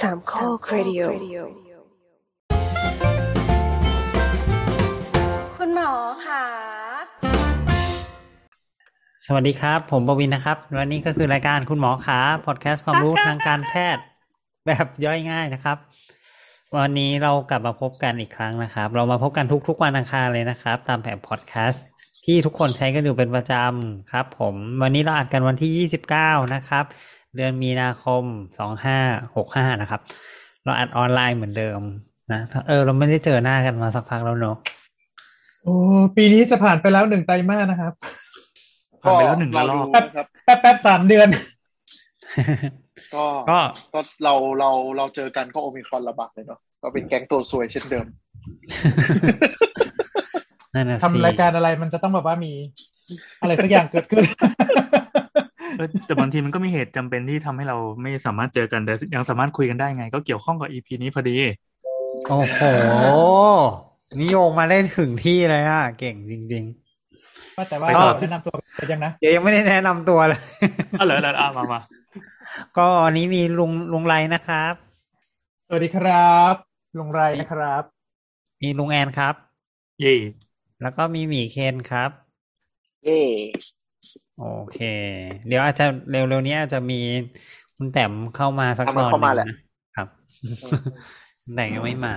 สามข้อครดิโอคุณหมอค่ะ สวัสดีครับ ผมบวินนะครับ วันนี้ก็คือรายการคุณหมอขาพอดแคสต์ความรู้ทางการแพทย์แบบย่อยง่ายนะครับ วันนี้เรากลับมาพบกันอีกครั้งนะครับ เรามาพบกันทุกๆวันอังคารเลยนะครับ ตามแผนพอดแคสต์ที่ทุกคนใช้กันอยู่เป็นประจำครับ ผมวันนี้เราอัดกันวันที่ 29 นะครับ เดือนมีนาคม2565นะครับ เราอัดออนไลน์เหมือนเดิมนะเออ เราไม่ได้เจอหน้ากันมาสักพักแล้วเนอะโอ้ปีนี้จะผ่านไปแล้วหนึ่งไตรมาสนะครับผ่านไปแล้วหนึ่งละรอบแป๊บแป๊บแป๊บสามเดือนก็ก็ก็เราเราเราเจอกันก็โอมิครอนระบาดเลยเนาะก็เป็นแก๊งตัวซวยเช่นเดิมนั่นน่ะสิทำรายการอะไรมันจะต้องแบบว่ามี อะไรสักอย่างเกิดขึ้นเออ แต่บางทีมันก็มีเหตุจำเป็นที่ทำให้เราไม่สามารถเจอกันแต่ยังสามารถคุยกันได้ไง ก็เกี่ยวข้องกับอีพีนี้พอดี โอ้โหนิยมมาได้ถึงที่เลยอะ เก่งจริงว่าแต่ว่าไปต่อแนะนำตัวไปยังนะๆเดี๋ยวยังไม่ได้แนะนำตัวเลยอะเหรอเหรออะมามาก็อันนี้มีลุงลุงไรนะครับ สวัสดีครับ ลุงไรนะครับ มีลุงแอนครับ เย่แล้วก็มีหมีเคนครับ เย่ โอเค เดี๋ยวอาจจะเร็วๆนี้อาจจะมีคุณแต้มเข้ามาสักตอนหนึ่งนะครับคุณแต้มยังไม่มา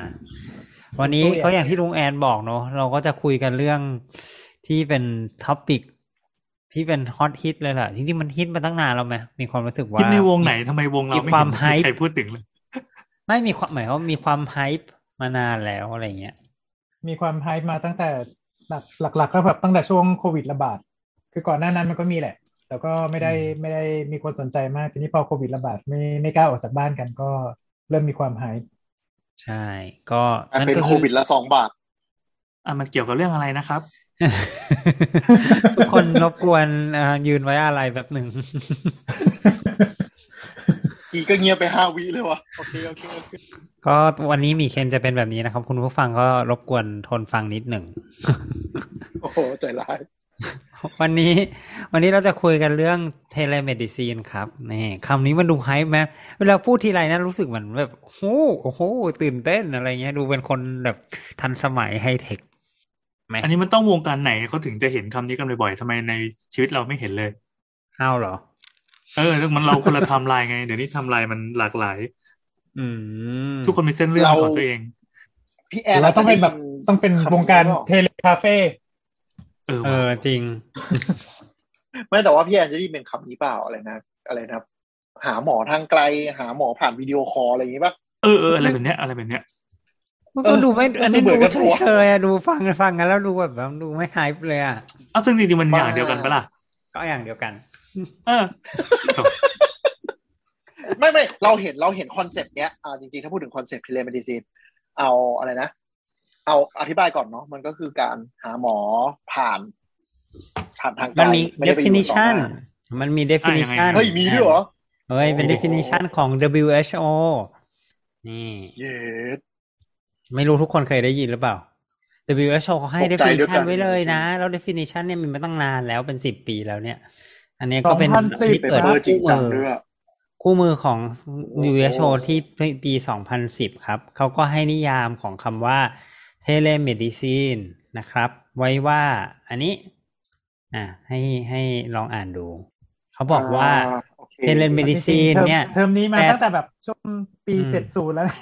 วันนี้ก็อย่างที่ลุงแอนบอกเนอะเราก็จะคุยกันเรื่องที่เป็น topic ที่เป็นฮอตฮิตเลยแหละจริงๆมันฮิตมาตั้งนานแล้วไหมมีความรู้สึกว่าคิดในวงไหนทำไมวงเรามีไม่ความเห็น hype ใครพูดถึงเลย ไม่มีความหมายว่ามีความไฮป์มานานแล้วอะไรเงี้ย มีความไฮป์มาตั้งแต่แบบหลักๆก็แบบตั้งแต่ช่วงโควิดระบาด คือก่อนหน้านั้นมันก็มีแหละ แต่ก็ไม่ได้ไม่ได้มีคนสนใจมาก ทีนี้พอโควิดระบาดไม่ไม่กล้าออกจากบ้านกันก็เริ่มมีความไฮป์ใช่ ก็อะนั่นเป็นก็โคคือวิดละสองบาท อะมันเกี่ยวกับเรื่องอะไรนะครับ ทุกคนรบกวนเอ่อยืนไว้อะไรแบบหนึ่งอีก็เงียบไปห้าวิเลยวะโอเคโอเคโอเคก็วันนี้หมีเคนจะเป็นแบบนี้นะครับ คุณผู้ฟังก็รบกวนทนฟังนิดหนึ่ง โอ้โห ใจร้าย วันนี้ วันนี้เราจะคุยกันเรื่อง telemedicine ครับนี่คำนี้มันดู hype ไหมเวลาพูดทีไรนะรู้สึกเหมือนแบบโอ้โหโอ้โหตื่นเต้นอะไรเงี้ย ดูเป็นคนแบบทันสมัยไฮเทคไหมอันนี้มันต้องวงการไหนเขาถึงจะเห็นคำนี้กันบ่อยๆทำไมในชีวิตเราไม่เห็นเลยอ้าวเหรอ เออมันเราคนละไทม์ไลน์ไง เดี๋ยวนี้ไทม์ไลน์มันหลากหลาย อืมทุกคนมีเส้นเรื่องของตัวเองพี่แอหนรือว่าต้องเป็นแบบต้องเป็นวงการเทเลคาเฟ่ เออเออจริง ไม่แต่ว่าพี่แอนจะได้ยินเป็นคำนี้เปล่าอะไรนะอะไรนะครับหาหมอทางไกล หาหมอผ่านวิดีโอคอลอะไรอย่างงี้ป่ะเออเอออะไรแบบเนี้ยอะไรแบบเนี้ยมันก็ดูไม่เอออันนี้เหมืดูอนกันเฉปะวะยๆอะดูฟังฟังกันแล้วดูแบบดูไม่ hype เลยอะอ้าวซึ่งจริงๆมันอย่างเดียวกันปะล่ะก็อย่างเดียวกันเออไม่ไม่เราเห็นเราเห็น concept เนี้ยอ่าจริงๆ ถ้าพูดถึง concept telemedicine เอาอะไรนะ เอาอธิบายก่อนเนาะมันก็คือการหาหมอผ่าน ผ่านทางไกลมันมีไได้ไปอยู่ต่อ definition หน้ามันมี definition อะยังไงเฮ้ยมีด้วยเหรอเฮ้ยเป็นโอ้ definition ของ WHO นี่เย็ดไม่รู้ทุกคนเคยได้ยินหรือเปล่า WHO เขาให้ตกใจด้วยกั definition นไว้เลยนะ แล้ว definition เนี่ยมีมาตั้งนานแล้วเป็นสิบปีแล้วเนี่ย อันนี้ก็เป็น2010ที่เป็นเปิดเบอร์จริงจังคู่มือด้วยอะคู่มือของโอ้ WHO ที่ปี 2010 ครับ เขาก็ให้นิยามของคำว่า telemedicine นะครับ ไว้ว่าอันนี้อะให้ให้ลองอ่านดู เขาบอกว่าอ่โอเค telemedicine เนี่ยเทอมนี้มาแปลตั้งแต่แบบช่วงปีอืมเจ็ดศูนย์แล้วนะ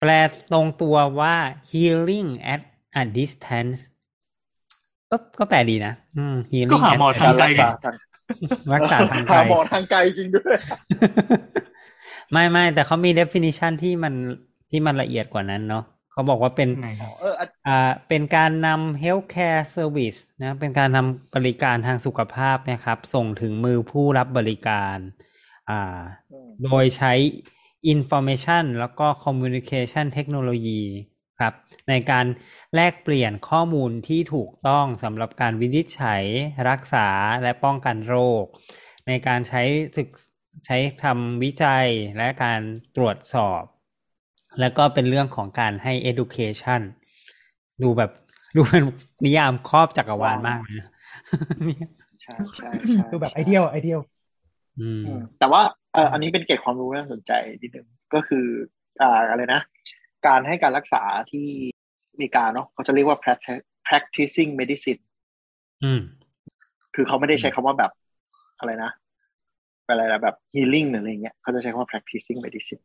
แปลตรงตัวว่า healing at a distance ก็ก็แปลดีนะอืม healing ก็หา at หมอ a ทางไกลรักษาทางรักษาทางไกลหาหมอทางไกลจริงด้วย ไม่ไม่แต่เขามี definition ที่มันที่มันละเอียดกว่านั้นเนาะ เขาบอกว่าเป็นไงเอออะอ่าเป็นการนำ healthcare service นะเป็นการนำบริการทางสุขภาพนะครับ ส่งถึงมือผู้รับบริการอ่าอืมโดยใช้ information แล้วก็ communication เทคโนโลยีครับในการแลกเปลี่ยนข้อมูลที่ถูกต้องสำหรับการวินิจฉัย รักษาและป้องกันโรค ในการใช้ศึกใช้ทำวิจัยและการตรวจสอบ แล้วก็เป็นเรื่องของการให้ education ดูแบบดูเป็นนิยามครอบจักรวาลมากเลยนะใช่ใช่ใช่ดูแบบไอเดียลไอเดียลอืมอืมแต่ว่าเอออันนี้เป็นเกร็ดความรู้น่าสนใจนิดนึงก็คืออ่าอะไรนะ การให้การรักษาที่อเมริกาเนาะเขาจะเรียกว่า practi- practicing medicine อืม คือเขาไม่ได้ใช้คำว่าแบบอะไรนะอะไรนะแบบ healing หรืออะไรเงี้ยเขาจะใช้คำว่า practicing medicine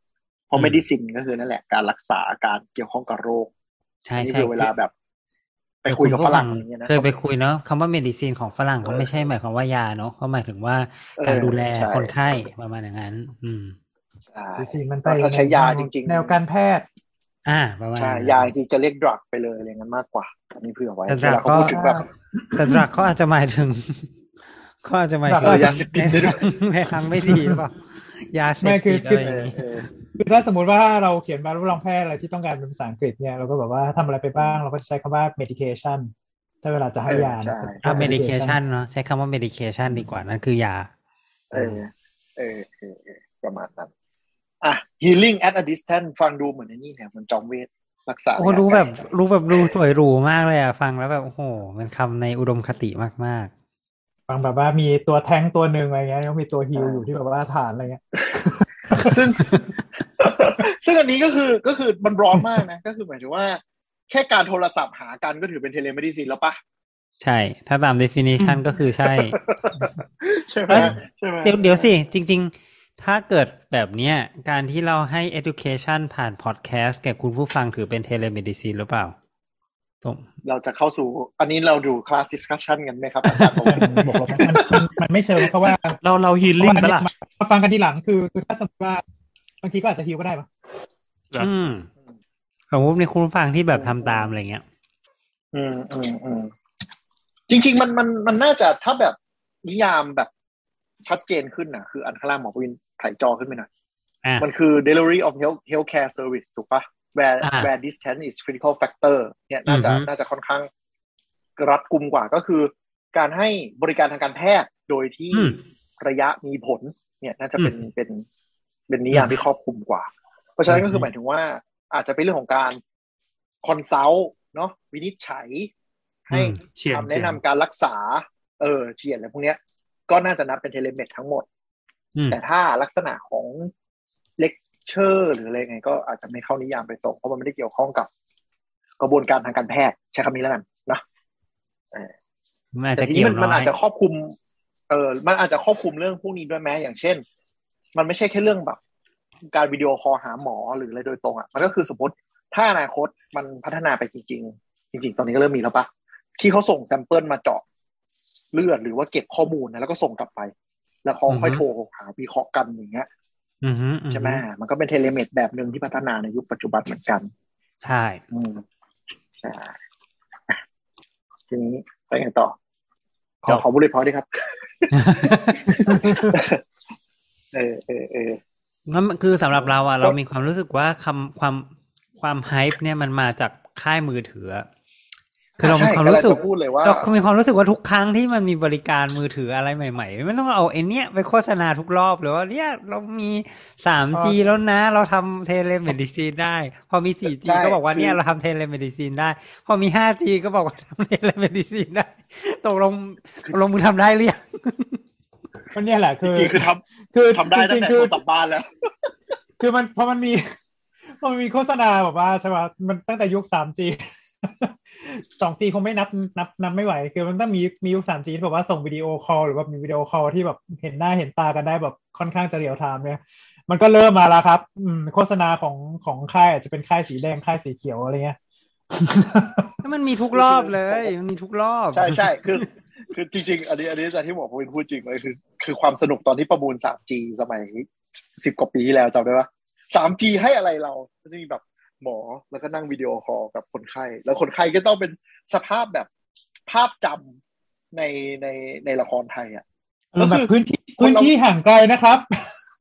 เพราะอืม medicine ก็คือนั่นแหละการรักษาการเกี่ยวข้องกับโรค ใช่นี่ใช่คือเวลาแบบ ไปคุยกับฝรั่งอะไรเงี้ยนะเคยไปคุยเนาะคำว่า medicine ของฝรั่งเขาไม่ใช่หมายความว่ายาเนาะเขาหมายถึงว่าการดูแลเออใช่คนไข้ประมาณอย่างนั้น อืมใช่ดูสิมันไปถ้าใช้ยาจริง ๆ แนวการแพทย์ อ่าประมาณใช่นั้นยาจริงๆจะเรียก drug ไปเลยอะไรเงี้ยมากกว่าอันนี้เผื่อไว้แต่เว drug ลาเขาพูดถึงแบบแต่ดรักเขาอาจจะหมายถึง เขาอาจจะหมายถึงเออยาเสพติดได้ด้วยในทางไม่ดีหรือเปล่ายาเสพไม่คือติดคืออะไรอเอย่างอนี้เออคือถ้าสมมติว่าเราเขียนใบรับรองแพทย์อะไรที่ต้องการเป็นภาษาอังกฤษเนี่ยเราก็แบบว่าทำอะไรไปบ้างเราก็จะใช้คำว่า medication ถ้าเวลาจะให้ยานะเออใช่อ่า medication เนาะใช้คำว่า medication ดีกว่านั่นคือยาเออเออเออเออประมาณนั้นอะ healing at a distance ฟังดูเหมือนไอ้นี่เนี่ยเหมันจอมเวทรักษาโอ้รู้แบบรู้แบบรู้สวยหรูมากเลยอะ ฟังแล้วแบบโอ้โหมันคำในอุดมคติมาก ฟังแบบว่ามีตัวแท้งตัวหนึ่งอะไรเงี้ยแล้วมีตัวฮิลอยู่ที่แบบว่าฐานอะไรเงี้ยซึ่ง ซึ่งอันนี้ก็คือก็คือมันร้อนมากนะ ก็คือหมายถึงว่า แค่การโทรศัพท์หากันก็ถือเป็น telemedicine แล้วปะๆใช่ ถ้าตาม definition ก็คือใช่ ใช่ไหมเอ้ยใช่ไหมเดี๋ยวเดี๋ยวสิ จริง ๆ ถ้าเกิดแบบเนี้ย การที่เราให้ education ผ่าน podcast แก่คุณผู้ฟังถือเป็น telemedicine หรือเปล่าตรง เราจะเข้าสู่ อันนี้เราดู class discussion กันไหมครับอาจารย์บอกว่ามันบอกว่ามันมันมันไม่เชิงเพราะว่า เราเรา healing ปะล่ะมาฟังกันทีหลังคือคือถ้าสมมติว่าบางทีก็อาจจะฮิลก็ได้ปะครับอืมสมมติในคุณผู้ฟังที่แบบทำตามอะไรเงี้ย อืมอืมอืมจริง ๆ มันมันมันน่าจะถ้าแบบนิยามแบบชัดเจนขึ้นนะคืออันข้างล่างหมอวินถ่ายจอขึ้นไปหน่อยอะมันคือ delivery of health healthcare service ถูกปะ where อ่า where distance is critical factor เนี่ยน่าจะอือฮึน่าจะค่อนข้างรัดกุมกว่าก็คือ การให้บริการทางการแพทย์โดยที่อืมระยะมีผล เนี่ยน่าจะเป็นอืมเป็นเป็นนิยามที่ครอบคลุมกว่า เพราะฉะนั้นก็คือหมายถึงว่าอาจจะเป็นเรื่องของการ consult เนาะวินิจฉัย ให้อืมเฉียนคำเฉีแนะยนนำการรักษา เออเฉียนอะไรพวกเนี้ย ก็น่าจะนับเป็น telemed ทั้งหมดอืมแต่ถ้าลักษณะของ เลคเชอร์หรืออะไรไงก็อาจจะไม่เข้านิยามไปตรงเพราะมันไม่ได้เกี่ยวข้องกับกระบวนการทางการแพทย์ใช้คำนี้แล้วกันนะมันอาจจะเกี่นี้ยวมันน้มันมันอาจจะครอบคลุม เออมันอาจจะครอบคลุมเรื่องพวกนี้ด้วยไหมอย่างเช่น มันไม่ใช่แค่เรื่องแบบ การวิดีโอคอลหาหมอหรืออะไรโดยตรงอะมันก็คือสมมติถ้าอนาคตมันพัฒนาไปจริง ๆ จริง ๆ ตอนนี้ก็เริ่มมีแล้วปะที่เขาส่ง sample มาเจาะเลือดหรือว่าเก็บข้อมูลนะแล้วก็ส่งกลับไป แล้วเขาค่อยโทรหาวิเคราะห์กันอย่างเงี้ยอือฮึอือฮึ ใช่ไหมมันก็เป็น telemed แบบหนึ่งที่พัฒนาในยุคปัจจุบันเหมือนกัน ใช่อืมใช่อะทีนี้ไปไงต่อ ขอขอ bullet point ด้วยครับ เออเออเออนั่นคือสำหรับเราอะเรามีความรู้สึกว่าคำความความ hype เนี่ยมันมาจากค่ายมือถืออะ คือเรามีใช่ความรู้สึกกำลังจะพูดเลยว่าเรามีความรู้สึกว่าทุกครั้งที่มันมีบริการมือถืออะไรใหม่ๆ ไม่ต้องเอาไอ้เนี้ยไปโฆษณาทุกรอบเลยว่าเนี่ยเรามีสามจีแล้วนะ เราทำ telemedicine ได้ พอมีสี่จีใช่ก็บอกว่าเนี่ยคือเราทำ telemedicine ได้ พอมีห้าจีก็บอกว่าทำ telemedicine ได้ตกลงตกลงมึงทำได้หรือยังก็เนี่ยแหละจคือริงๆคือทคือำทำได้ตั้งแต่จริโทๆรคือศัพท์บ้านแล้ว คือมันพอมันมีพอมันมีโฆษณาแบบว่าใช่ป่ะมันตั้งแต่ยุค 3G 2G คงไม่นับนับนับไม่ไหว คือมันต้องมีมียุค 3G ที่แบบว่าส่ง video call หรือว่ามี video call ที่แบบเห็นหน้าเห็นตากันได้แบบค่อนข้างจะ real time เนี่ยมันก็เริ่มมาแล้วครับอืมโฆษณาของของค่ายอาจจะเป็นค่ายสีแดงค่ายสีเขียวอะไรเงี้ยมันมีทุกรอบเลยมันมีทุกรอบ ใช่ใช่คือ คือจริงๆอันนี้อันนี้อาจารย์ที่หมอพวินพูดจริงเลยคือ คือความสนุกตอนที่ประมูล 3G สมัยสิบกว่าปีที่แล้วจำได้ปะ 3G ให้อะไรเราก็จะมีแบบ หมอแล้วก็นั่งวิดีโอคอลกับคนไข้ แล้วคนไข้ก็ต้องเป็นสภาพแบบภาพจำในในในละครไทยอะแล้วแบบพื้นที่คนเราพื้นที่ห่างไกลนะครับ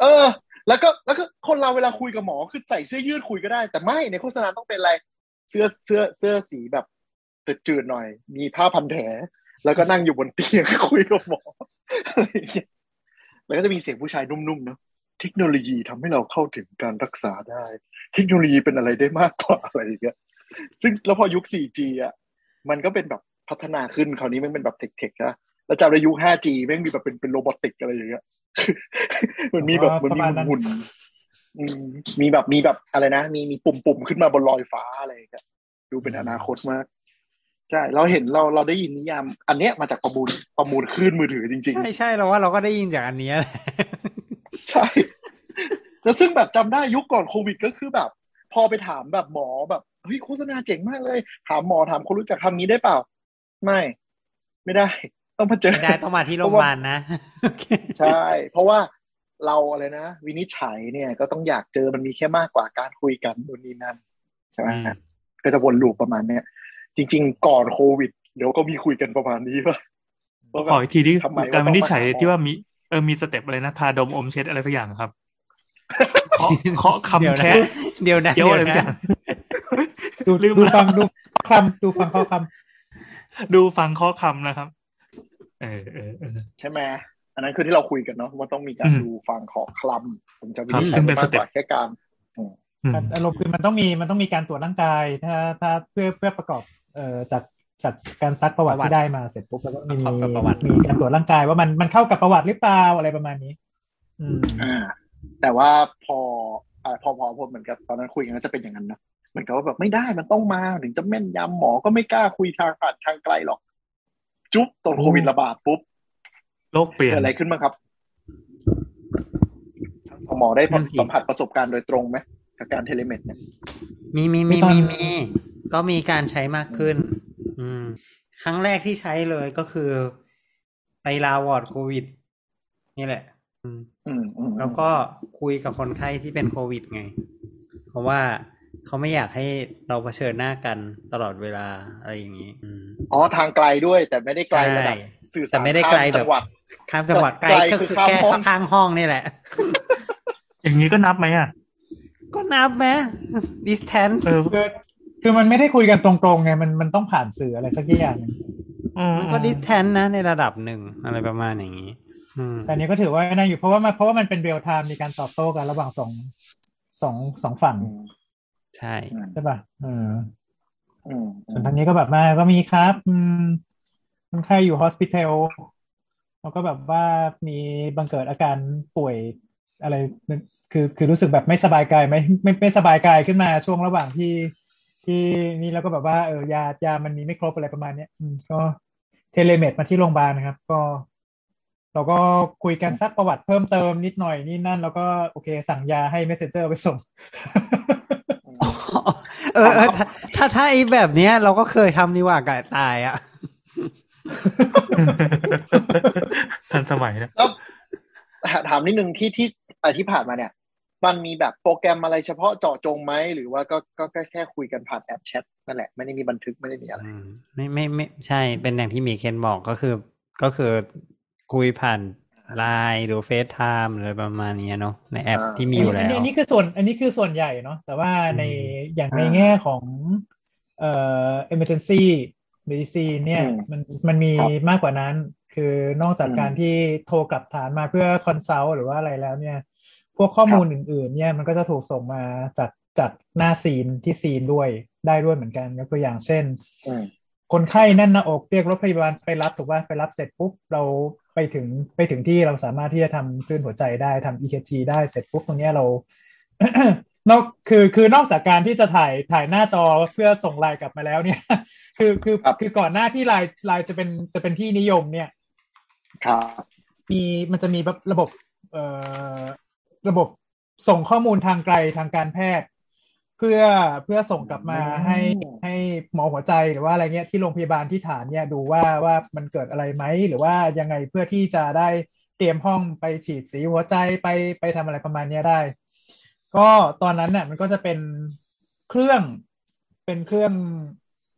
เออ แล้วก็แล้วก็คนเราเวลาคุยกับหมอคือใส่เสื้อยืดคุยก็ได้ แต่ไม่ในโฆษณาต้องเป็นอะไรเสื้อเสื้อเสื้อสีแบบจืดๆหน่อย มีผ้าพันแผลแล้วก็นั่งอยู่บนเตียงคุยกับหมออะไรอย่างเงี้ยแล้วก็จะมีเสียงผู้ชายนุ่มๆเนาะเทคโนโลยีทำให้เราเข้าถึงการรักษาได้ เทคโนโลยีเป็นอะไรได้มากกว่าอะไรอย่างเงี้ยซึ่งแล้วพอยุค 4G อะมันก็เป็นแบบพัฒนาขึ้นคราวนี้มันเป็นแบบเทคๆนะแล้วจำในยุค 5G แม่งมีแบบเป็นเป็นโรบอติกอะไรอย่างเงี้ยมันมีแบบมันมีประมาณนั้นหุ่นอืมมีแบบมีแบบอะไรนะ มีมีปุ่มปุ่มๆขึ้นมาบนลอยฟ้าอะไรอย่างเงี้ยดูเป็นอนาคตมากใช่เราเห็นเราเราได้ยินนิยาม อันเนี้ยมาจากประมูลประมูลคลื่นมือถือจริงใช่ใช่เราว่าเราก็ได้ยินจากอันเนี้ยแหละๆใช่ แล้วซึ่งแบบจำได้ยุคก่อนโควิดก็คือแบบ พอไปถามแบบหมอแบบเฮ้ยโฆษณาเจ๋งมากเลย ถามหมอถามคนรู้จักทำนี้ได้เปล่า ไม่ ไม่ได้ ต้องมาเจอไม่ได้ต้องมาที่โรงพยาบาลนะโอเคใช่ เพราะว่าเราอะไรนะ วินิจฉัยเนี่ยก็ต้องอยากเจอมันมีแค่มากกว่าการคุยกันนู่นนี่นั่นใช่ไหมอืมก็จะวน loop ประมาณเนี้ยจริง ๆ ก่อนโควิด เดี๋ยวก็มีคุยกันประมาณนี้ป่ะว่าแบบขออีกทีที่ทำไมการวินิจฉัยว่าต้องมาหาหมอที่ว่ามีเออมี step อะไรนะทาดมอมเช็ดอะไรสักอย่างครับ เคาะเคาะเดี๋ยวคำนะแคะเดี๋ยวนะเคี้ยวเดี๋ยวอะไรสักอนะย่างดูลืมดูแล้วฟังดูคำดูฟังข้อคดูฟังเคาะคำนะครับเออเออเออใช่ไหมอันนั้นคือที่เราคุยกันเนาะว่าต้องมีการอืมดูฟังขอคลำผมจะวิครับนิจฉัซึ่ยงเป็นมากสเต็กปว่าแค่การอืมำอารมณ์คือมันต้องมีมันต้องมีการตรวจร่างกาย ถ้าถ้าเพื่อเพื่อประกอบ เอ่อจากจากการซักประวัติประวัติที่ได้มาเสร็จปุ๊บแล้วก็มีประกอบกับประวัติมีการตรวจร่างกายว่ามันมันเข้ากับประวัติหรือเปล่าอะไรประมาณนี้ อืมอ่า แต่ว่าพออ่าพอพอพอเหมือนกับตอนนั้นคุยกันก็จะเป็นอย่างนั้นนะเหมือนกับว่าแบบไม่ได้มันต้องมาถึงจะแม่นยำหมอก็ไม่กล้าคุยทางผ่านทางไกลหรอก จุ๊บตอนโควิดระบาดปุ๊บโลกเปลี่ยนเกิดอะไรขึ้นบ้างครับทั้งสองหมอได้นั่นสิสัมผัสประสบการณ์โดยตรงไหมกับการเทเลเมดเนี่ยมีมีไม่มีต้องมีมีก็มีการใช้มากขึ้น อืม ครั้งแรกที่ใช้เลยก็คือ ไปลาวอร์ดโควิด นี่แหละอืมอืมอืม แล้วก็คุยกับคนไข้ที่เป็นโควิดไง เพราะว่าเขาไม่อยากให้เราเผชิญหน้ากันตลอดเวลาอะไรอย่างนี้อืมอ๋อทางไกลด้วยแต่ไม่ได้ไกลระดับใช่สื่อสารแต่ไม่ได้ไกลข้ามแบบจังหวัดข้ามจังหวัดไกลไกลก็คืคืออข้ามแค่ห้องข้างห้องนี่แหละ อย่างนี้ก็นับไหมอะ ก็นับไหม distance เออคือคือมันไม่ได้คุยกันตรงๆไงมันมันต้องผ่านสื่ออะไรสักอย่างหนึ่งอืมมันก็ distance นะในระดับหนึ่งอะไรประมาณอย่างนี้อืม แต่อันนี้ก็ถือว่าน่าอยู่เพราะว่ามันเพราะว่ามันเป็นเรียลไทม์มีการตอบโต้กันระหว่างสองสองสองฝั่งอืมใช่อืมใช่ป่ะเอออืมส่วนทางนี้ก็แบบมาก็มีครับอืมคนไข้อยู่ hospital แล้วก็แบบว่ามีบังเกิดอาการป่วยอะไรคือคือรู้สึกแบบไม่สบายกายไม่ไม่ไม่สบายกายขึ้นมาช่วงระหว่างที่ ที่นี่แล้วก็แบบว่าเออยายามันมีไม่ครบอะไรประมาณเนี้ยอืมก็เทเลเมดมาที่โรงพยาบาลนะครับ ก็ เราก็คุยกันซักประวัติเพิ่มเติมนิดหน่อยนี่นั่น แล้วก็โอเค สั่งยาให้ messenger ไปส่งเออเออถ้าถ้าถ้าไอ้แบบเนี้ย เราก็เคยทำนี่หว่ากับตายอะทันสมัยนะแล้วถามนิดนึงที่ที่อะที่ผ่านมาเนี่ย มันมีแบบโปรแกรมอะไรเฉพาะเจาะจงไหม หรือว่าก็ก็แค่แค่คุยกันผ่านแอปแชทนั่นแหละ ไม่ได้มีบันทึกไม่ได้มีอะไรอืมไม่ไม่ไม่ใช่เป็นอย่างที่มีเคนบอกก็คือ ก็คือ คุยผ่านไลน์หรือ FaceTime อะไรประมาณเนี้ยเนาะในแอปอ่าที่มีอยู่แล้วนนี้อันนี้คือส่วน อันนี้คือส่วนใหญ่เนาะแต่ว่าในอืมอย่างอ่าในแง่ของเอ่อ emergency medicine เนี่ยอืมมันมันมีครับมากกว่านั้น คือนอกจากอืมการที่โทรกลับฐานมาเพื่อ consult หรือว่าอะไรแล้วเนี่ย พวกข้อมูลอื่น ๆ เนี่ยมันก็จะถูกส่งมาจากจากหน้า scene ที่ scene ด้วยได้ด้วยเหมือนกันยกตัวอย่างเช่นอืมคนไข้แน่นหน้าอกเรียกรถพยาบาลไปรับถูกป่ะไปรับเสร็จปุ๊บเรา ไปถึงไปถึงที่เราสามารถที่จะทำคลื่นหัวใจได้ทำ EKG ได้เสร็จปุ๊บตรงเนี้ยเรานอกคือคือนอกจากการที่จะถ่ายถ่ายหน้าจอเพื่อส่งไลน์กลับมาแล้วเนี่ย คือคือครับคือก่อนหน้าที่ไลน์ไลน์จะเป็นจะเป็นที่นิยมเนี่ยครับมีมันจะมีแบบระบบเอ่อระบบส่งข้อมูลทางไกลทางการแพทย์ เพื่อเพื่อส่งกลับมาอืมให้ให้หมอหัวใจหรือว่าอะไรเงี้ยที่โรงพยาบาลที่ฐานเนี่ยดูว่าว่ามันเกิดอะไรไหมหรือว่ายังไงเพื่อที่จะได้เตรียมห้องไปฉีดสีหัวใจไปไปทำอะไรประมาณเนี้ยได้ ก็ตอนนั้นเนี่ยมันก็จะเป็นเครื่องเป็นเครื่อง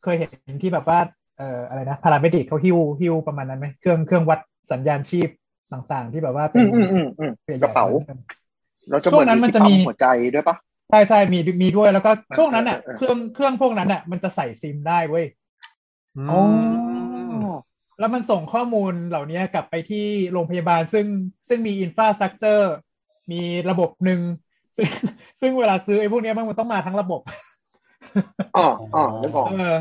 เคยเห็นที่แบบว่าเอ่ออะไรนะ paramedic เขาหิ้วหิ้วประมาณนั้นไหมเครื่องเครื่องวัดสัญญาณชีพต่างๆ ที่แบบว่าเป็อืนมอืมอืมอืมใหญ่ๆกระเป๋าเราจะช่วงนั้นมันจะมีเหอที่ปั๊หัวใจด้วยปะ ใช่ใช่มีมีด้วยแล้วก็ช่วงนั้นอะเออเออเครื่องเครื่องพวกนั้นอะ มันจะใส่ซิมได้เว้ยอ๋อแล้วมันส่งข้อมูลเหล่านี้กลับไปที่โรงพยาบาลซึ่งซึ่งมี infrastructure มีระบบหนึ่งซึ่งซึ่งเวลาซื้อไอ้พวกเนี้ยมันต้องมาทั้งระบบอ๋ออ๋อนึกออกเออ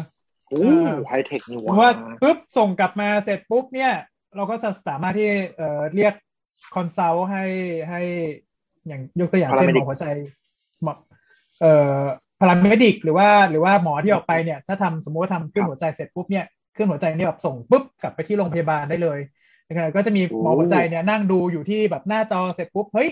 โอ้เออไฮเทคนี่หรือว่าว่าปุ๊บส่งกลับมาเสร็จปุ๊บเนี่ย เราก็จะสามารถที่เอ่อเรียก consult ให้ให้อย่างยกตัวอย่างเช่นหม Paramedic อหัวใจหมอ เอ่อ paramedic หรือว่าหรือว่าหมอที่ออกไปเนี่ยถ้าทำสมมติว่าทำเครื่องหัวใจเสร็จปุ๊บเนี่ยเครื่องหัวใจเนี่ยแบบส่งปุ๊บกลับไปที่โรงพยาบาลได้เลยในขณะก็จะมีหมอหัวใจเนี่ยนั่งดูอยู่ที่แบบหน้าจอเสร็จปุ๊บเฮ้ย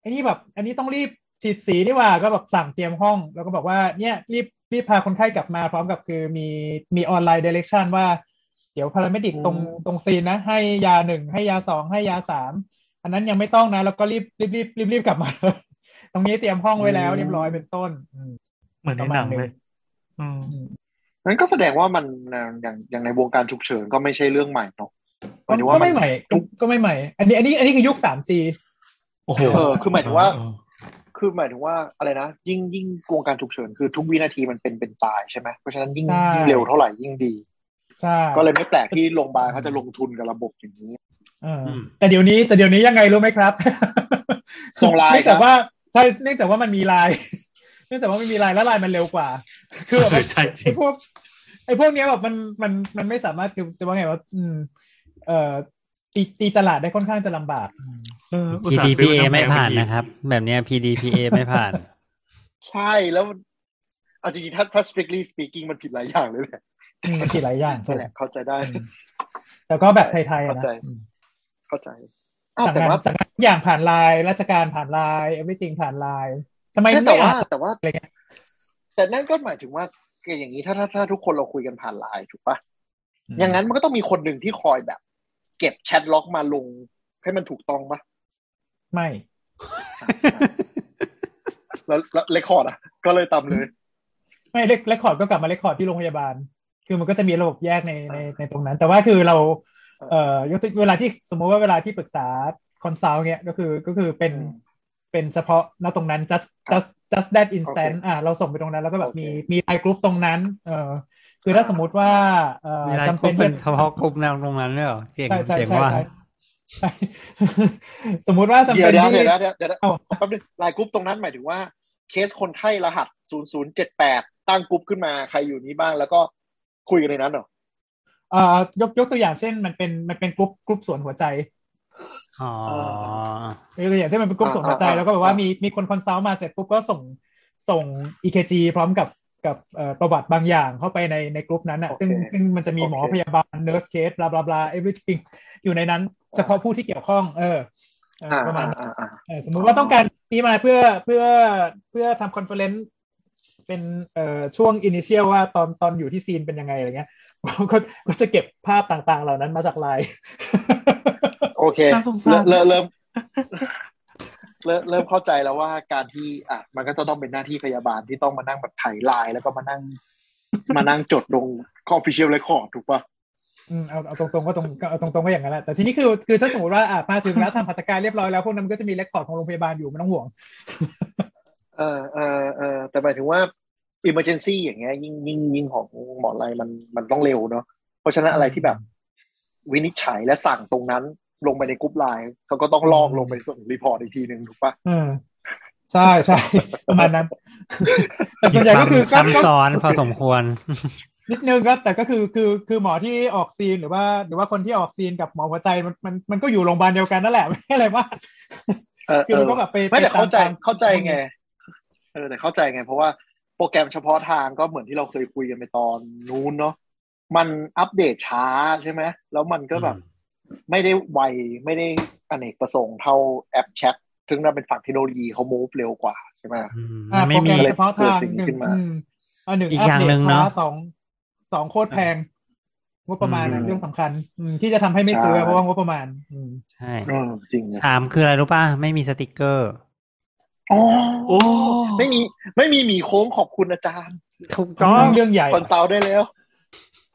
ไอ้นี่แบบ อันนี้ต้องรีบฉีดสีนี่หว่าก็แบบสั่งเตรียมห้อง แล้วก็บอกว่าเนี่ยรีบรีบพาคนไข้กลับมาพร้อมกับคือมีมีออนไลน์เดเร c ชันว่าเดี๋ยว paramedic ตรงตรง scene นะ ให้ยาหนึ่งให้ยาสองให้ยาสามอันนั้นยังไม่ต้องนะ แล้วก็รีบรีบรีบรีบรีบกลับมา ตรงนี้เตรียมห้องไว้แล้วเรียบร้อยเป็นต้นอืมเหมือนในหนังเลยอืมอืมนั้นก็แสดงว่ามันอย่างอย่างในวงการฉุกเฉินก็ไม่ใช่เรื่องใหม่เนาะหมายถึงว่าก็ไม่ใหม่ทุกก็ไม่ใหม่ อันนี้อันนี้อันนี้คือยุค 3G โอ้โหเออคือหมายถึงว่าเออคือหมายถึงว่าอะไรนะยิ่งยิ่งวงการฉุกเฉินคือทุกวินาทีมันเป็นเป็นตายใช่ไหมเพราะฉะนั้นยิ่งใช่ยิ่งเร็วเท่าไหร่ยิ่งดีใช่ก็เลยไม่แปลกที่โรงพยาบาลเขาจะลงทุนกับระบบอย่างนี้เอออแต่เดี๋ยวนี้แต่เดี๋ยวนี้ยังไงรู้ไหมครับส่งไลน์เนื่องครัจากบว่า ใช่เนื่องจากว่ามันมีไลน์เนื่องจากว่ามันมีไลน์แล้วไลน์มันเร็วกว่า คือแบบใช่จริไอ้งพวกไอ้พวกเนี้ยแบบมันมันมันไม่สามารถคือจะว่าไงว่าอืมเอ่อตีตีตลาดได้ค่อนข้างจะลำบากอืมเอออุตส่าห์ซื้อ PDPA มาไม่ผ่านแพงๆนะครับ แบบเนี้ย PDPA ไม่ผ่าน ใช่แล้วมันเอาจริงๆถ้าถ้า strictly speaking มันผิดหลายอย่างเลยแหละอืมมันผิดหลายอย่างนั่นแหละเข้าใจได้อืมแต่ก็แบบไทยๆอะเข้านะใจอืมเข้าใจอ้าว สั่งแต่งานว่าสั่งานทุกอย่างผ่านไลน์ราชการผ่านไลน์ everything ผ่านไลน์ทำไมใช่ไม่แต่ว่าอ่านแต่ว่าอะไรเงี้ยแต่นั่นก็หมายถึงว่าอย่างนี้ถ้าถ้าถ้าทุกคนเราคุยกันผ่านไลน์ถูกปะอย่างนั้นมันก็ต้องมีคนหนึ่งที่คอยแบบ เก็บ chat log มาลงให้มันถูกต้องปะไม่ แล้วแล้ว record อะ ก็เลยตามเลย ไม่ rec record ก็กลับมา record ที่โรงพยาบาล คือมันก็จะมีระบบแยกในในในตรงนั้น แต่ว่าคือเรา เอ่อยกตัวเวลาที่สมมติว่าเวลาที่ปรึกษา consult เนี้ยก็คือก็คือเป็นอืมเป็นเฉพาะณตรงนั้น just just just that instant อ่าเราส่งไปตรงนั้นแล้วก็แบบโอเคมีมีไลน์กรุ๊ปตรงนั้น เออคือถ้าสมมุติว่าเอ่อมีอะไรจำเป็นกลุ่เป็มเป็นเฉพาะกลุ่มแนวตรงนั้นเลยเหรอเจ๋งใช่ใช่เจ๋งใช่ว่าใช่ใช่สมมุติว่าจำเดี๋ยเป็นเดี๋ยวที่เดี๋ยวเดี๋ยวเดี๋ยวเดี๋ยวเดี๋ยวเดี๋ยวเอ้าแป๊บนึงไลน์กรุ๊ปตรงนั้นหมายถึงว่า เคสคนไข้รหัส 0078 ตั้งกรุ๊ปขึ้นมาใครอยู่นี้บ้างแล้วก็คุยกันในนั้นเหรอเอ่อยกยกตัวอย่างเช่นมันเป็นมันเป็น group group ส่วนหัวใจอ๋อยกตัวอย่างเช่นมันเป็นกรุ๊ปส่วนหัวใจอ่าอ่าแล้วก็แบบว่าอ่ามีมีมีคน consult มาเสร็จปุ๊บก็ส่งส่ง EKG พร้อมกับกับเอ่อประวัติบางอย่างเข้าไปในในกรุ๊ปนั้นอะซึ่งซึ่งมันจะมีหมอพยาบาล nurse case blah blah blah everything อยู่ในนั้น เฉพาะผู้ที่เกี่ยวข้อง เออเอออ่าประมาณอ่านั้นอ่าอ่าเออสมมุติว่าต้องการนี้มาเพื่อเพื่อเพื่อทำ conferenceเป็นเอ่อช่วง initial ว่าตอนตอนอยู่ที่ scene เป็นยังไงอะไรเงี้ย ก็ก็จะเก็บภาพต่างๆ เหล่านั้นมาจากไลน์โอเคน่าสงสารเริ่มเริ่มเริ่มเริ่มเข้าใจแล้วว่าการที่อะมันก็จะต้องเป็นหน้าที่พยาบาลที่ต้องมานั่งแบบไถไลน์แล้วก็มานั่ง มานั่งจดลง official record ถูกปะอืมเอาเอาตรงๆก็ตรงก็เอาตรงๆก็อย่างนั้นแหละแต่ทีนี้คือคือถ้าสมมติว่าอะมาถึงแล้วทำหัตถการเรียบร้อยแล้วพวกนั้นมันก็จะมี record ของโรงพยาบาลอยู่ไม่ต้องห่วง เออเออเออแต่หมายถึงว่า emergency อย่างเงี้ยยิ่งยิ่งยิ่งของหมออะไรมันมันต้องเร็วเนาะเพราะฉะนั้นอะไรที่แบบ วินิจฉัยและสั่งตรงนั้นลงไปในกรุ๊ปไลน์เขาก็ต้องลอกลงไปส่ง report อีกทีหนึ่งถูกปะอืมใช่ใช่ประมาณนั้นแต่มีส่วนใหญ่ควาก็มคือก็ซับก็ซ้อนพอสมควร นิดนึงก็แต่ก็คือคือคือหมอที่ออก scene หรือว่า หรือว่าคนที่ออก scene กับหมอหัวใจมันมันมันก็อยู่โรงพยาบาลเดียวกันนั่นแหละไม่อะไรมากเออคือเอมันอก็แบบไปไม่แต่ปตเข้าใจตมเข้าใจไงเออแต่เข้าใจไง เพราะว่า โปรแกรมเฉพาะทางก็เหมือนที่เราเคยคุยกันไปตอนนู้นเนาะมันอัปเดตช้าใช่ไหมแล้วมันก็แบบไม่ได้ไวไม่ได้อเนกประสงค์เท่าแอปแชทถึงนั้นเป็นฝั่งเทคโนโลยีเขา move เร็วกว่าใช่ไหมอืมอ่าไม่โปรแกมีรมเฉพาะทางเกิดสิ่งนี้หนึ่ขึ้งนมาอืมอ่าหนึ่งอีกอัปอย่างเดหนึ่ตงช้าเนอะสองสองโคตรแพงงบประมาณอืนะมเรื่องสำคัญ อืมที่จะทำให้ไม่ซื้อใช่เพราะว่างบประมาณ อืมใช่อืมจริงนะสามคืออะไรรู้ป่ะ ไม่มีสติกเกอร์ อ๋อโอ้ไม่มีไม่มีหมีโค้งขอบคุณอาจารย์ถูกต้องเรื่องใหญ่ consult ได้แล้ว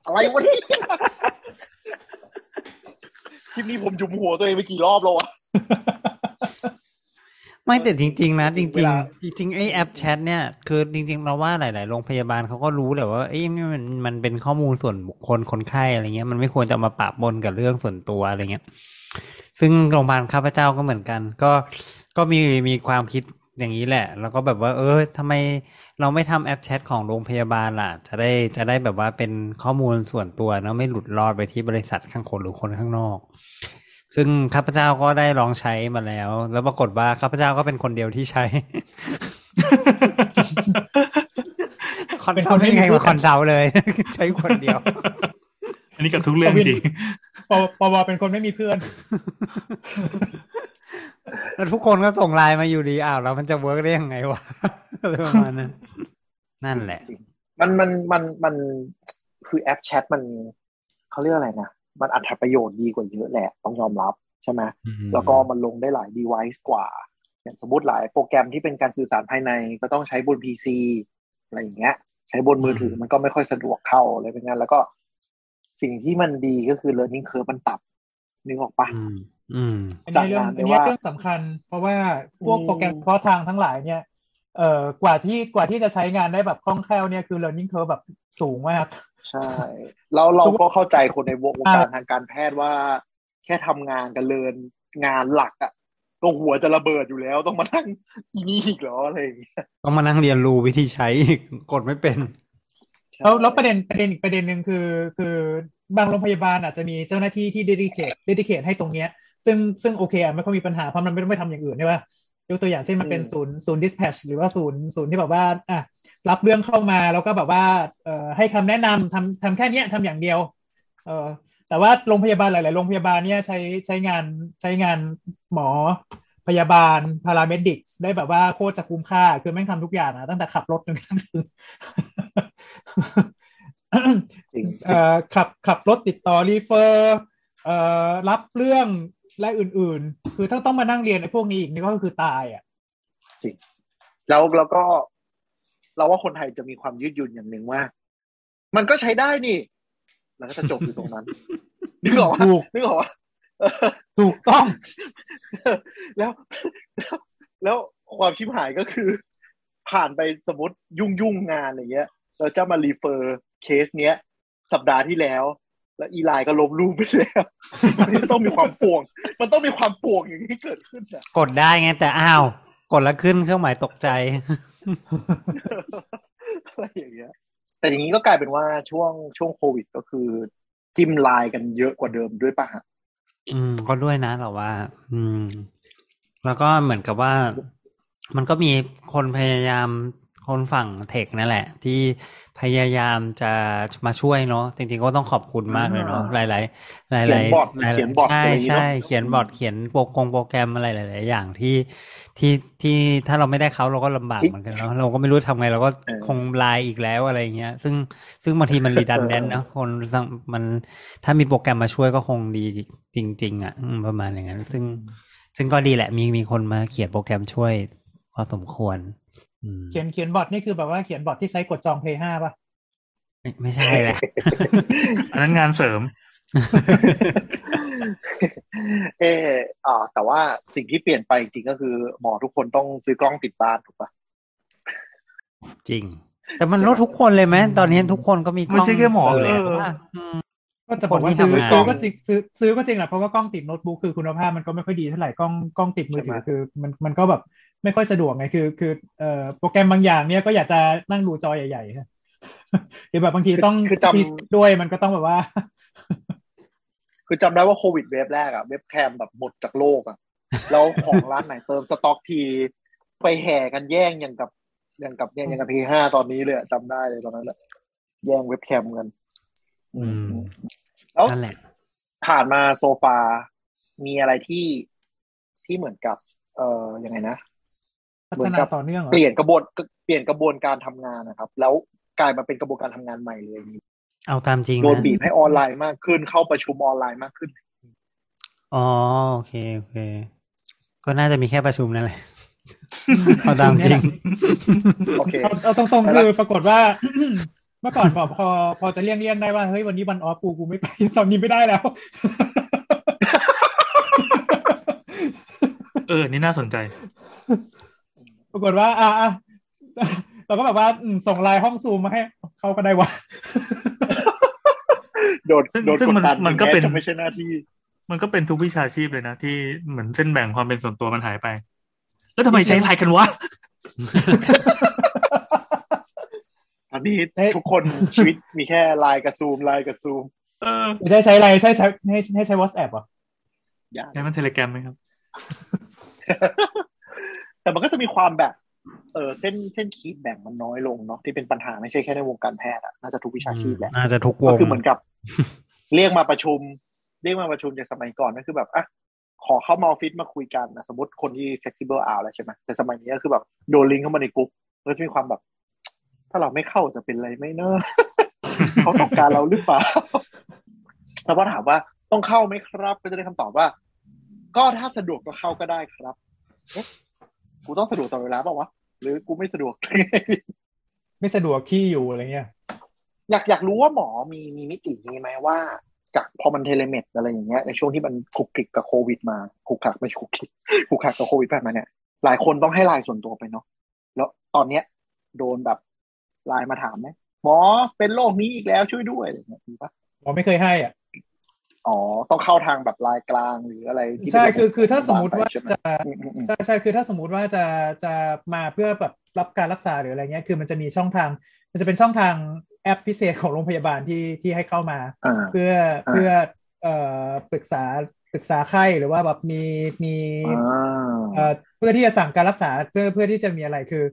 อะไรวะเนี่ยคลิปนี้ผมจุ่มหัวตัวเองไปกี่รอบแล้ววะไม่แต่จริง ๆ นะจเวริงลาๆจริงๆไอ้แอปแชทเนี่ยคือจริง ๆ เราว่าหลายๆโรงพยาบาลเขาก็รู้แหละว่าเอ้ยนี่มันมันเป็นข้อมูลส่วนบุคคลคนไข้อะไรเงี้ยมันไม่ควรจะมาปะปนกับเรื่องส่วนตัวอะไรเงี้ย ซึ่งโรงพยาบาลข้าพเจ้าก็เหมือนกัน ก็ก็มีมีความคิด อย่างนี้แหละ แล้วก็แบบว่า เออทำไมเราไม่ทำแอปแชทของโรงพยาบาลล่ะ จะได้จะได้แบบว่าเป็นข้อมูลส่วนตัวเนอะไม่หลุดรอดไปที่บริษัทข้างคนหรือคนข้างนอก ซึ่งข้าพเจ้าก็ได้ลองใช้มาแล้ว แล้วปรากฏว่าข้าพเจ้าก็เป็นคนเดียวที่ใช้ consult เป็นคนไม่ไม่มีไงมา consult เลย ใช้คนเดียว อันนี้กับทุกเรื่องจริงปวปวเป็นคนไม่มีเพื่อน แล้วทุกคนก็ส่งไลน์มาอยู่ดีอ้าวแล้วมันจะเวิร์กได้ยังไงวะอะไรประมาณนั้นนั่นแหละ มันมันมันมันคือแอปแชทมันเขาเรียกอะไรนะมันอัตประโยชน์ดีกว่าเยอะแหละ ต้องยอมรับใช่ไหมอืมแล้วก็มันลงได้หลาย device กว่า อย่างสมมติหลายโปรแกรมที่เป็นการสื่อสารภายในก็ต้องใช้บน PC อะไรอย่างเงี้ย ใช้บนมือถือมันก็ไม่ค่อยสะดวกเท่าอะไรเป็นงั้นแล้วก็สิ่งที่มันดีก็คือ learning curve มันต่ำนึกออกปะ อืมอืมอันนี้เรื่องสั่งงานได้อันนี้ว่าเรื่องสำคัญ เพราะว่าพวกอืมโปรแกรมเฉพาะทางทั้งหลายเนี่ย เอ่อกว่าที่กว่าที่จะใช้งานได้แบบคล่องแคล่วเนี่ยคือ learning curve แบบสูงมาก ใช่ แล้วเราก็เข้าใจคนในวงการทางการแพทย์ว่า แค่ทำงานกันเลินงานหลักอะก็หัวจะระเบิดอยู่แล้วต้องมานั่งอีนี่อีกเหรออะไรอย่างเงี้ยต้องมานั่งเรียนรู้วิธีใช้อีกกดไม่เป็นแล้วแล้วประเด็นประเด็นอีกประเด็นหนึ่งคือ คือบางโรงพยาบาลอาจจะมีเจ้าหน้าที่ที่ dedicate dedicate ให้ตรงเนี้ย ซึ่งซึ่งโอเคอะไม่ค่อยมีปัญหาเพราะมันไม่ต้องไปทำอย่างอื่นใช่ป่ะยกตัวอย่างเช่นมันเป็นศูนย์ศูนย์ dispatch หรือว่าศูนย์ศูนย์ที่แบบว่าอะรับเรื่องเข้ามาแล้วก็แบบว่าเอ่อให้คำแนะนำทำทำแค่เนี้ยทำอย่างเดียว เออแต่ว่าโรงพยาบาลหลาย ๆ โรงพยาบาลเนี่ยใช้ใช้งานใช้งานหมอพยาบาล paramedic ได้แบบว่าโคตรจะคุ้มค่า คือแม่งทำทุกอย่างอะตั้งแต่ขับรถจนกระทั่งถึงจริงเอ่อขับขับรถติดต่อ refer เอ่อรับเรื่อง และอื่น ๆ คือถ้าต้องมานั่งเรียนไอ้พวกนี้อีกนี่ก็คือตายอะแล้วแล้วก็ เราว่าคนไทยจะมีความยืดหยุ่นอย่างหนึ่งว่า มันก็ใช้ได้นี่ แล้วก็จะจบอยู่ตรงนั้นนึกออกว่าถูกนึกออกว่าถูกต้องแล้วแล้ว แล้วความชิบหายก็คือ ผ่านไปสมมติยุ่งยุ่งๆงานอะไรเงี้ย เราจะมา refer case เนี้ย สัปดาห์ที่แล้ว แล้วอีไลน์ก็ลบรูปไปแล้วมันก็ต้องมีความป่วง มันต้องมีความป่วงอย่างนี้เกิดขึ้นอะกดได้ไงแต่อ้าว กดแล้วขึ้นเครื่องหมายตกใจอะไรอย่างเงี้ยแต่อย่างนี้ก็กลายเป็นว่าช่วงช่วงโควิดก็คือ จิ้มไลน์กันเยอะกว่าเดิมด้วยป่ะฮะอืม ก็ด้วยนะแต่ว่า อืม แล้วก็เหมือนกับว่า มันก็มีคนพยายาม คนฝั่งเทคนั่นแหละ ที่พยายามจะมาช่วยเนาะจริงๆก็ต้องขอบคุณมากเลยเนาะหลายๆหลายๆหลายเขียนบอทหลายเขียนบอทใช่อะไรอย่างงี้เนอะใช่เขียนบอทเขียนโปรกงโปรแกรมอะไรหลาย ๆ อย่างที่ที่ที่ถ้าเราไม่ได้เขาเราก็ลำบากเหมือนกันเนาะเราก็ไม่รู้ทำไงเราก็เออคงไลน์อีกแล้วอะไรอย่างเงี้ย ซึ่งซึ่งบางทีมันรีดันแดนเนาะคนมันถ้ามีโปรแกรมมาช่วยก็คงดีจริง ๆ อะอืมประมาณอย่างนั้น ซึ่งซึ่งก็ดีแหละมีมีคนมาเขียนโปรแกรมช่วยพอสมควรอืม เขียนเขียนบอทนี่คือแบบว่าเขียนบอทที่ใช้กดจองเพย์ห้าป่ะ ไม่ไม่ใช่แหละอันนั้นงานเสริม เอออ่าแต่ว่าสิ่งที่เปลี่ยนไปจริงๆก็คือ หมอทุกคนต้องซื้อกล้องติดบ้านถูกปะจริง แต่มันลดทุกคนเลยไหมตอนนี้ทุกคนก็มีกล้องไม่ใช่แค่หมอเลยเออก็จะบอกว่าคนที่ซื้อทำงานซื้อก็จริงซื้อซื้อก็จริงแหละเพราะว่ากล้องติดโน้ตบุ๊กคือคุณภาพมันก็ไม่ค่อยดีเท่าไหร่กล้องกล้องติดมือถือคือมันมันก็แบบ ไม่ค่อยสะดวกไงคือ คือเอ่อโปรแกรมบางอย่างเนี่ยก็อยากจะนั่งดูจอใหญ่ๆฮะหรือแบบบางทีต้องคือจำพีด้วยมันก็ต้องแบบว่า คือจำได้ว่าโควิดเวฟแรกอะเว็บแคมแบบหมดจากโลกอะแล้วของร้านไหนเติมสต็อกที ไปแห่กันแย่งอย่างกับอย่างกับเนี่ยอย่างกับพีห้าตอนนี้เลยอะจำได้เลยตอนนั้นแหละแย่งเว็บแคมกัน อืมแล้วนั่นแหละผ่านมาโซฟา มีอะไรที่ที่เหมือนกับ เอ่อยังไงนะพั เหมืฒอนนากับต่อเนื่องเหรอเปลี่ยนกระบวนเปลี่ยนกระบวนการทำงานนะครับ แล้วกลายมาเป็นกระบวนการทำงานใหม่เลยเอาตามจริงโดนนะบีบให้ออนไลน์มากขึ้นเข้าประชุมออนไลน์มากขึ้นอ๋อโอเคโอเค ก็น่าจะมีแค่ประชุมนั่นแหละเอาตามจริงโอเคเอาเอาตรงๆคือปรากฏว่า เมื่อก่อนบอกพอพอจะเลี่ยงเลี่ยงได้ว่าเฮ้ยวันนี้วันออฟกูกูไม่ไปตอนนี้ไม่ได้แล้ว เออ นี่น่าสนใจ ปรากฏว่าอะอะเราก็แบบว่าอืมส่งไลน์ห้องซูมมาให้เขาก็ได้วะโดนซึ่งโดนซึ่งกดมันดันมันก็เป็นแจะไม่ใช่หน้าที่ มันก็เป็นทุกวิชาชีพเลยนะ ที่เหมือนเส้นแบ่งความเป็นส่วนตัวมันหายไป แล้วทำไมใช้ไลน์กันวะตอนนี้เอ๊ะทุกคนชีวิตมีแค่ไลน์กับซูมไลน์กับซูมเออไม่ใช่ใช้ไลน์ใช้ใช้ให้ให้ใช้ WhatsApp เหรออย่าใช้มันเทเลแกรมไหมครับ แต่มันก็จะมีความแบบ เออเส้นเส้นขีดแบ่งมันน้อยลงเนาะที่เป็นปัญหาไม่ใช่แค่ในวงการแพทย์อะน่าจะทุกวิชาชีพแหละน่าจะทุกวก็งคือเหมือนกับ เรียกมาประชุม เรียกมาประชุมจากสมัยก่อนก็คือแบบอะขอเข้ามาออฟฟิศมาคุยกันนะสมมติคนที่ flexible hour แล้วใช่ไหมแต่สมัยนี้ก็คือแบบโดนลิงก์เข้ามาในกลุ่มก็จะมีความแบบ ถ้าเราไม่เข้าจะเป็นไรไหมเนอะเขาต้องการเราหรือเปล่าแล้วพอถามว่าต้องเข้าไหมครับ ก็จะได้คำตอบว่า ก็ถ้าสะดวกก็เข้าก็ได้ครับเอ๊ะ กูต้องสะดวกตลอดเวลาเปล่าวะหรือกูไม่สะดวก ไม่สะดวกขี้อยู่อะไรเงี้ยอยากอยากรู้ว่าหมอมีมีมิตินี้ไหมว่าจากพอมัน telemed อะไรอย่างเงี้ยในช่วงที่มันคลุกคลิกกับโควิดมาคลุกคลักไม่ใช่คลุกคลิกคลุกคลักกับโควิดผ่านมาเนี่ยหลายคนต้องให้ไลน์ส่วนตัวไปเนาะแล้วตอนเนี้ย โดนแบบไลน์มาถามไหมหมอเป็นโรคนี้อีกแล้วช่วยด้วยอะไรอย่างเงี้ยมีปะหมอไม่เคยให้อะ อ๋อ ต้องเข้าทางแบบไลน์กลางหรืออะไรที่ใช่เป็นระบบคือคือถ้าสมมติว่าใช่ไหมจะอืมอืมอืมใช่ใช่คือถ้าสมมติว่าจะจะมาเพื่อแบบรับการรักษาหรืออะไรเงี้ยคือมันจะมีช่องทาง มันจะเป็นช่องทางแอปพิเศษของโรงพยาบาลที่ที่ให้เข้ามาอ่าเพื่ออ่าเพื่อเอ่อปรึกษาปรึกษาไข้หรือว่าแบบมีมีอ่าเอ่อเพื่อที่จะสั่งการรักษาเพื่อเพื่อที่จะมีอะไรคือ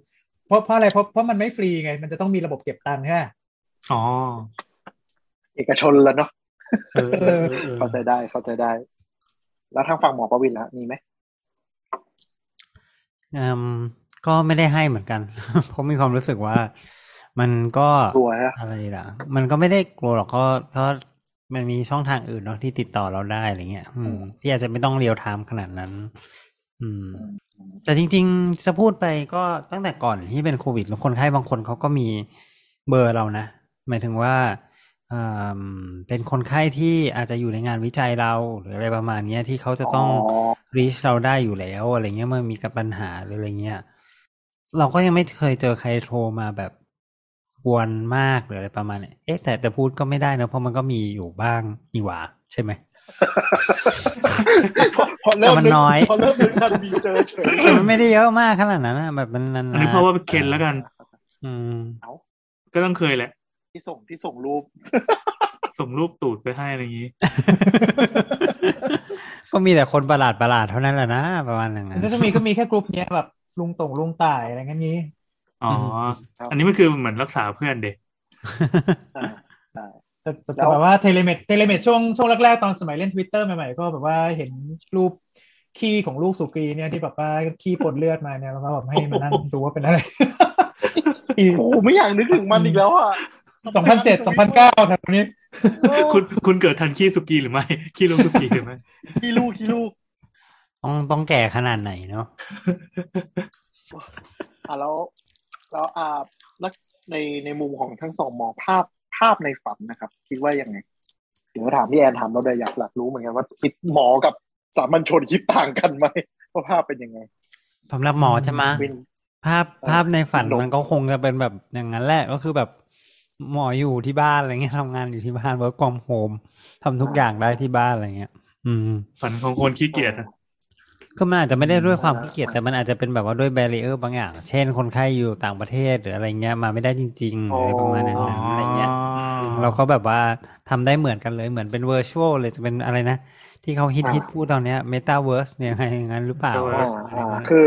เพราะเพราะอะไรเพราะเพราะมันไม่ฟรีไง มันจะต้องมีระบบเก็บตังค์ใช่ไหมอ๋อเอกชนแล้วเนาะ เออเออเออเออเข้าใจได้เข้าใจได้ แล้วทางฝั่งหมอประวินล่ะมีไหมอืมก็ไม่ได้ให้เหมือนกัน เพราะมีความรู้สึกว่า มันก็กลัวฮะอะไรล่ะ มันก็ไม่ได้กลัวหรอกก็ก็มันมีช่องทางอื่นเนาะที่ติดต่อเราได้อะไรเงี้ย อืม ที่อาจจะไม่ต้องเรียลไทม์ขนาดนั้น อืม แต่จริง ๆ จะพูดไปก็ตั้งแต่ก่อนที่เป็นโควิดแล้วคนไข้บางคนเขาก็มีเบอร์เรานะหมายถึงว่าอืม เป็นคนไข้ที่อาจจะอยู่ในงานวิจัยเราหรืออะไรประมาณเนี้ยที่เขาจะต้อง reach เราได้อยู่แล้ว อะไรเงี้ยเมื่อมีกับปัญหาหรืออะไรเงี้ยเราก็ยังไม่เคยเจอใครโทรมาแบบกวนมากหรืออะไรประมาณเนี้ยเอ๊ะแต่แต่พูดก็ไม่ได้นะเพราะมันก็มีอยู่บ้างนี่หว่าใช่ไหมพอเริ่มแต่มันน้อยพอเริ่มนึกทันมีเจอเฉยแต่มันไม่ได้เยอะมากขนาดนั้นนะแบบมันนานๆอันนี้เพราะว่าเคนแล้วกัน อืมก็ต้องเคยแหละ ที่ส่งที่ส่งรูป ส่งรูปตูดไปให้อะไรอย่างนี้ ก็มีแต่คนประหลาดประหลาดๆเท่านั้นแหละนะประมาณอย่างมันั้นนก็จะมีก็มีแค่กลุ่มเนี้ยแบบลุงตงลุงต่ายอะไรเงี้ยนี้อ๋อครับอันนี้มันคือเหมือนรักษาเพื่อนเด็กอ่าใช่แต่แต่แล้วแบบว่า telemed telemed ช่วงช่วงแรกๆ ตอนสมัยเล่นทวิตเตอร์ใหม่ๆ ก็แบบว่าเห็นรูปขี้ของลูกสุกรีเนี่ยที่แบบว่าขี้ปนเลือดมาเนี่ยแล้วก็แบบให้มานั่งดูว่าเป็นอะไรปีโอ้โหไม่อยากนึกถึงมันอีกแล้วอะ สองพันเจ็ดสองพันเก้าแถวนี้คุณคุณเกิดทันขี้สุกีหรือไม่ขี้ลูกสุกีหรือไม่ขี้ลูกขี้ลูกต้องต้องแก่ขนาดไหนเนาะอะแล้วแล้วอ่าแล้วในในมุมของทั้งสองหมอภาพภาพในฝันนะครับ คิดว่ายังไงเดี๋ยวถามพี่แอนถามเราได้อยากหลักรู้เหมือนกันว่าคิดหมอกับสามัญชนคิดต่างกันไหมว่าภาพเป็นยังไงสำหรับหมอใช่ไหมวินภาพเออภาพในฝันดมมันก็คงจะเป็นแบบอย่างนั้นแหละก็คือแบบ หมออยู่ที่บ้านอะไรเงี้ยทำงานอยู่ที่บ้าน work from home ทำทุกอย่างได้ที่บ้านอะไรเงี้ย อืมฝันของคนขี้เกียจอะก็มันอาจจะไม่ได้ด้วยความอ่าขี้เกียจแต่มันอาจจะเป็นแบบว่าด้วย barrier บางอย่าง เช่นคนไข้อยู่ต่างประเทศหรืออะไรเงี้ยมาไม่ได้จริงๆหรืออะไรประมาณนั้นอะไรเงี้ยเราก็แบบว่าทำได้เหมือนกันเลยเหมือนเป็น virtual เลยจะเป็นอะไรนะ ที่เขาฮิตฮิตพูดตอนเนี้ยเมตาเวิร์สเนี่ยไงอย่างนั้นหรือเปล่าอ่าอ่าคือ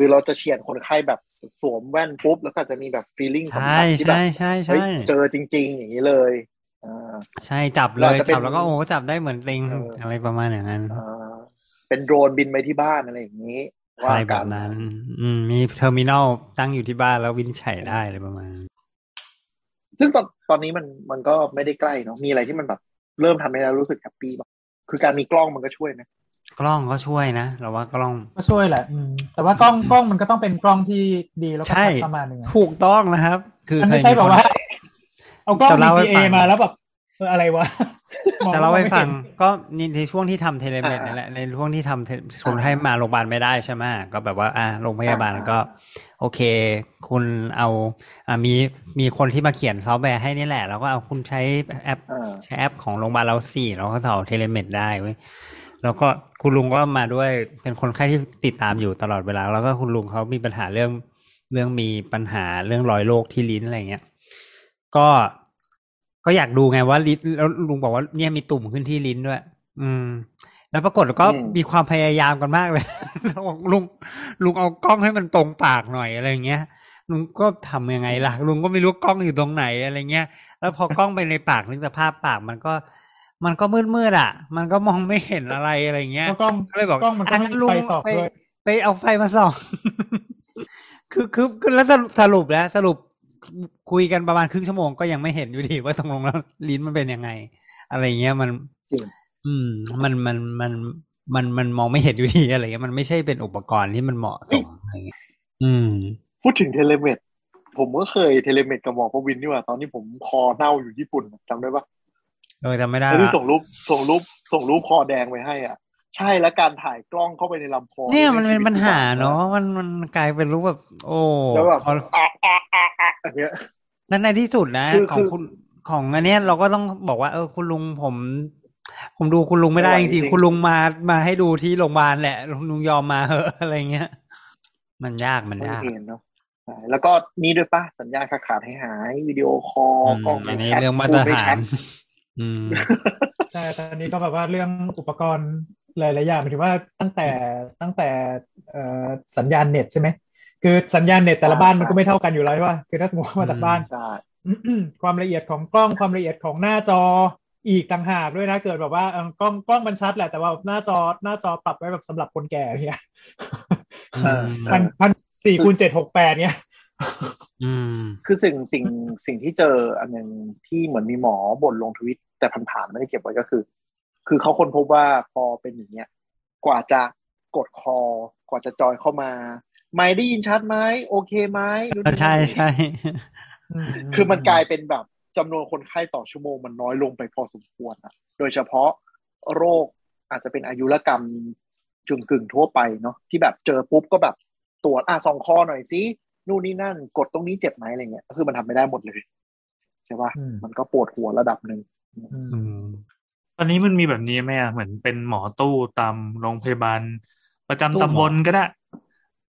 คือเราจะเฉียดคนไข้แบบสวมแว่นปุ๊บ แล้วก็จะมีแบบ feeling สัมผัสที่แบบใช่ใช่เฮ้ยใช่เจอจริง ๆ อย่างนี้เลยอ่าใช่จับเลยเราจะเป็นจับแล้วก็โอ้จับได้เหมือนติงเออออะไรประมาณอย่างนั้นอ่าเป็นโดรนบินไปที่บ้านอะไรอย่างนี้อะว่าไรแบกับนนั้น อืมมี terminal ตั้งอยู่ที่บ้านแล้ววินิจฉัยได้อะไรประมาณนั้นซึ่งตอนตอนนี้มันมันก็ไม่ได้ใกล้เนาะมีอะไรที่มันแบบเริ่มทำให้เรารู้สึก happy บ้างคือการมีกล้องมันก็ช่วยไหม กล้องก็ช่วยนะเราว่ากล้องก็ช่วยแหละอืมแต่ว่ากล้องกล้องมันก็ต้องเป็นกล้องที่ดีแล้วก็ใช่ประมาณหนึ่งอะถูกต้องนะครับ คือมันเคไม่ยใช่มีแบคบนว่า เอากล้องจะเล่าให้ VGA ฟังมาแล้วแบบเอออะไรวะมองจะเล่าให้ไม่ฟังห็นก็นี่ในช่วงที่ทำเทเลเมดอ่านี่แหละในช่วงที่ทำเทคนให้มาโรงพยาบาลไม่ได้ใช่ไหมก็แบบว่าอ่าโรงพยาบาลอ่าก็ โอเค คุณเอาอ่ามีมีคนที่มาเขียนซอฟต์แวร์ให้นี่แหละ แล้วก็เอาคุณใช้แอปอ่าใช้แอปของโรงพยาบาลเราสี่เราก็ต่อเทเลเมดได้เว้ย แล้วก็คุณลุงก็มาด้วยเป็นคนไข้ที่ติดตามอยู่ตลอดเวลา แล้วก็คุณลุงเขามีปัญหาเรื่องเรื่องมีปัญหาเรื่องรอยโรคที่ลิ้นอะไรเงี้ย ก็ก็อยากดูไงว่าลิ้นแล้วลุงบอกว่าเนี่ยมีตุ่มขึ้นที่ลิ้นด้วย อืม แล้วปรากฏก็อืมมีความพยายามกันมากเลยแล้วบอกลุงลุงเอากล้องให้มันตรงปากหน่อยอะไรเงี้ยลุงก็ทำยังไงล่ะลุงก็ไม่รู้กล้องอยู่ตรงไหนอะไรเงี้ย แล้วพอกล้องไปในปากนึกสภาพปากมันก็ มันก็มืดมืดๆอะ มันก็มองไม่เห็นอะไรอะไรเงี้ยแล้วกล้องก็เลยบอกกล้องมันก็ไม่ะมีลุงไฟส่องไปด้วยไปเอาไฟมาส่อง คือคือคือแล้วสรุปสรุปแล้วสรุปคุยกันประมาณครึ่งชั่วโมงก็ยังไม่เห็นอยู่ดีว่าตรงลงแล้วลิ้นมันเป็นยังไง อะไรเงี้ยมันจริงอืม มันมันมันมันมันมองไม่เห็นอยู่ดีอะไรเงี้ยมันไม่ใช่เป็นอุปกรณ์ที่มันเหมาะสมอะไรเงี้ยอืม พูดถึงเท telemed ผมก็เคย telemed กับหมอประวินนี่หว่าตอนที่ผมคอเน่าอยู่ญี่ปุ่นจำได้ปะ เออจำไม่ได้แล้วที่ละส่งรูปส่งรูปส่งรูปคอแดงไปให้อะ ใช่แล้วการถ่ายกล้องเข้าไปในลำคอเนี่ยมันชีเป็นวิตปัญหาที่เนาะมันมันกลายเป็นรูปแบบ โอ้แล้วแบบพออะอะอะอะอันเนี้ยแล้วในที่สุดนะคือของคือคุณของอันเนี้ยเราก็ต้องบอกว่าเออคุณลุงผม ผมดูคุณลุงไม่ได้ไม่จไหวจริริงงๆคุณลุงมามาให้ดูที่โรงพยาบาลแหละลุงยอมมาเหอะอะไรเงี้ย มันยากมันไม่ยากเห็นเนาะใช่แล้วก็นี่ด้วยป่ะสัญญาณขาดขาดหายหายวิดีโอคอลอืมกล้องอันไม่นี้ชัดเรื่องมาตพูรดไม่ฐาชันด อืมใช่ตอนนี้ก็แบบว่าเรื่องอุปกรณ์หลายๆอย่างหมายถึงว่าตั้งแต่ตั้งแต่เอ่อสัญญาณเน็ตใช่ไหมคือสัญญาณเน็ตแต่ละบ้านมันก็ไม่เท่ากันอยู่แล้วใช่ป่ะคือถ้าสมมติว่ามาจากบ้านใช่ความละเอียดของกล้องความละเอียดของหน้าจออีกต่างหากด้วยนะ เกิดแบบว่าเออกล้องกล้องมันชัดแหละแต่ว่าหน้าจอหน้าจอปรับไว้แบบสำหรับคนแก่เนี่ยเออพันพันสี่คูณเจ็ดหกแปดเนี่ยอืมคือสิ่งสิ่งสิ่งที่เจออันหนึ่งที่เหมือนมีหมอบ่นลงทวิต แต่ผ่านๆไม่ได้เก็บไว้ก็คือ คือเขาคนพบว่าพอเป็นอย่างเงี้ยกว่าจะกดคอ กว่าจะจอยเข้ามา ไม่ได้ยินชัดไหมโอเคไหมนู่นนี่ใช่ใช่คือมันกลายเป็นแบบจำนวนคนไข้ต่อชั่วโมงมันน้อยลงไปพอสมควรอะโดยเฉพาะโรคอาจจะเป็นอายุรกรรมกึ่งกึ่งๆทั่วไปเนาะที่แบบเจอปุ๊บก็แบบตรวจอะส่องคอหน่อยสินู่นนี่นั่น กดตรงนี้เจ็บไหมอะไรเงี้ยก็คือมันทำไม่ได้หมดเลย ใช่ปะอืมมันก็ปวดหัวระดับหนึ่งอืม ตอนนี้มันมีแบบนี้ไหมอะเหมือนเป็นหมอตู้ตามโรงพยาบาล ประจำตู้หมอตำบลก็ได้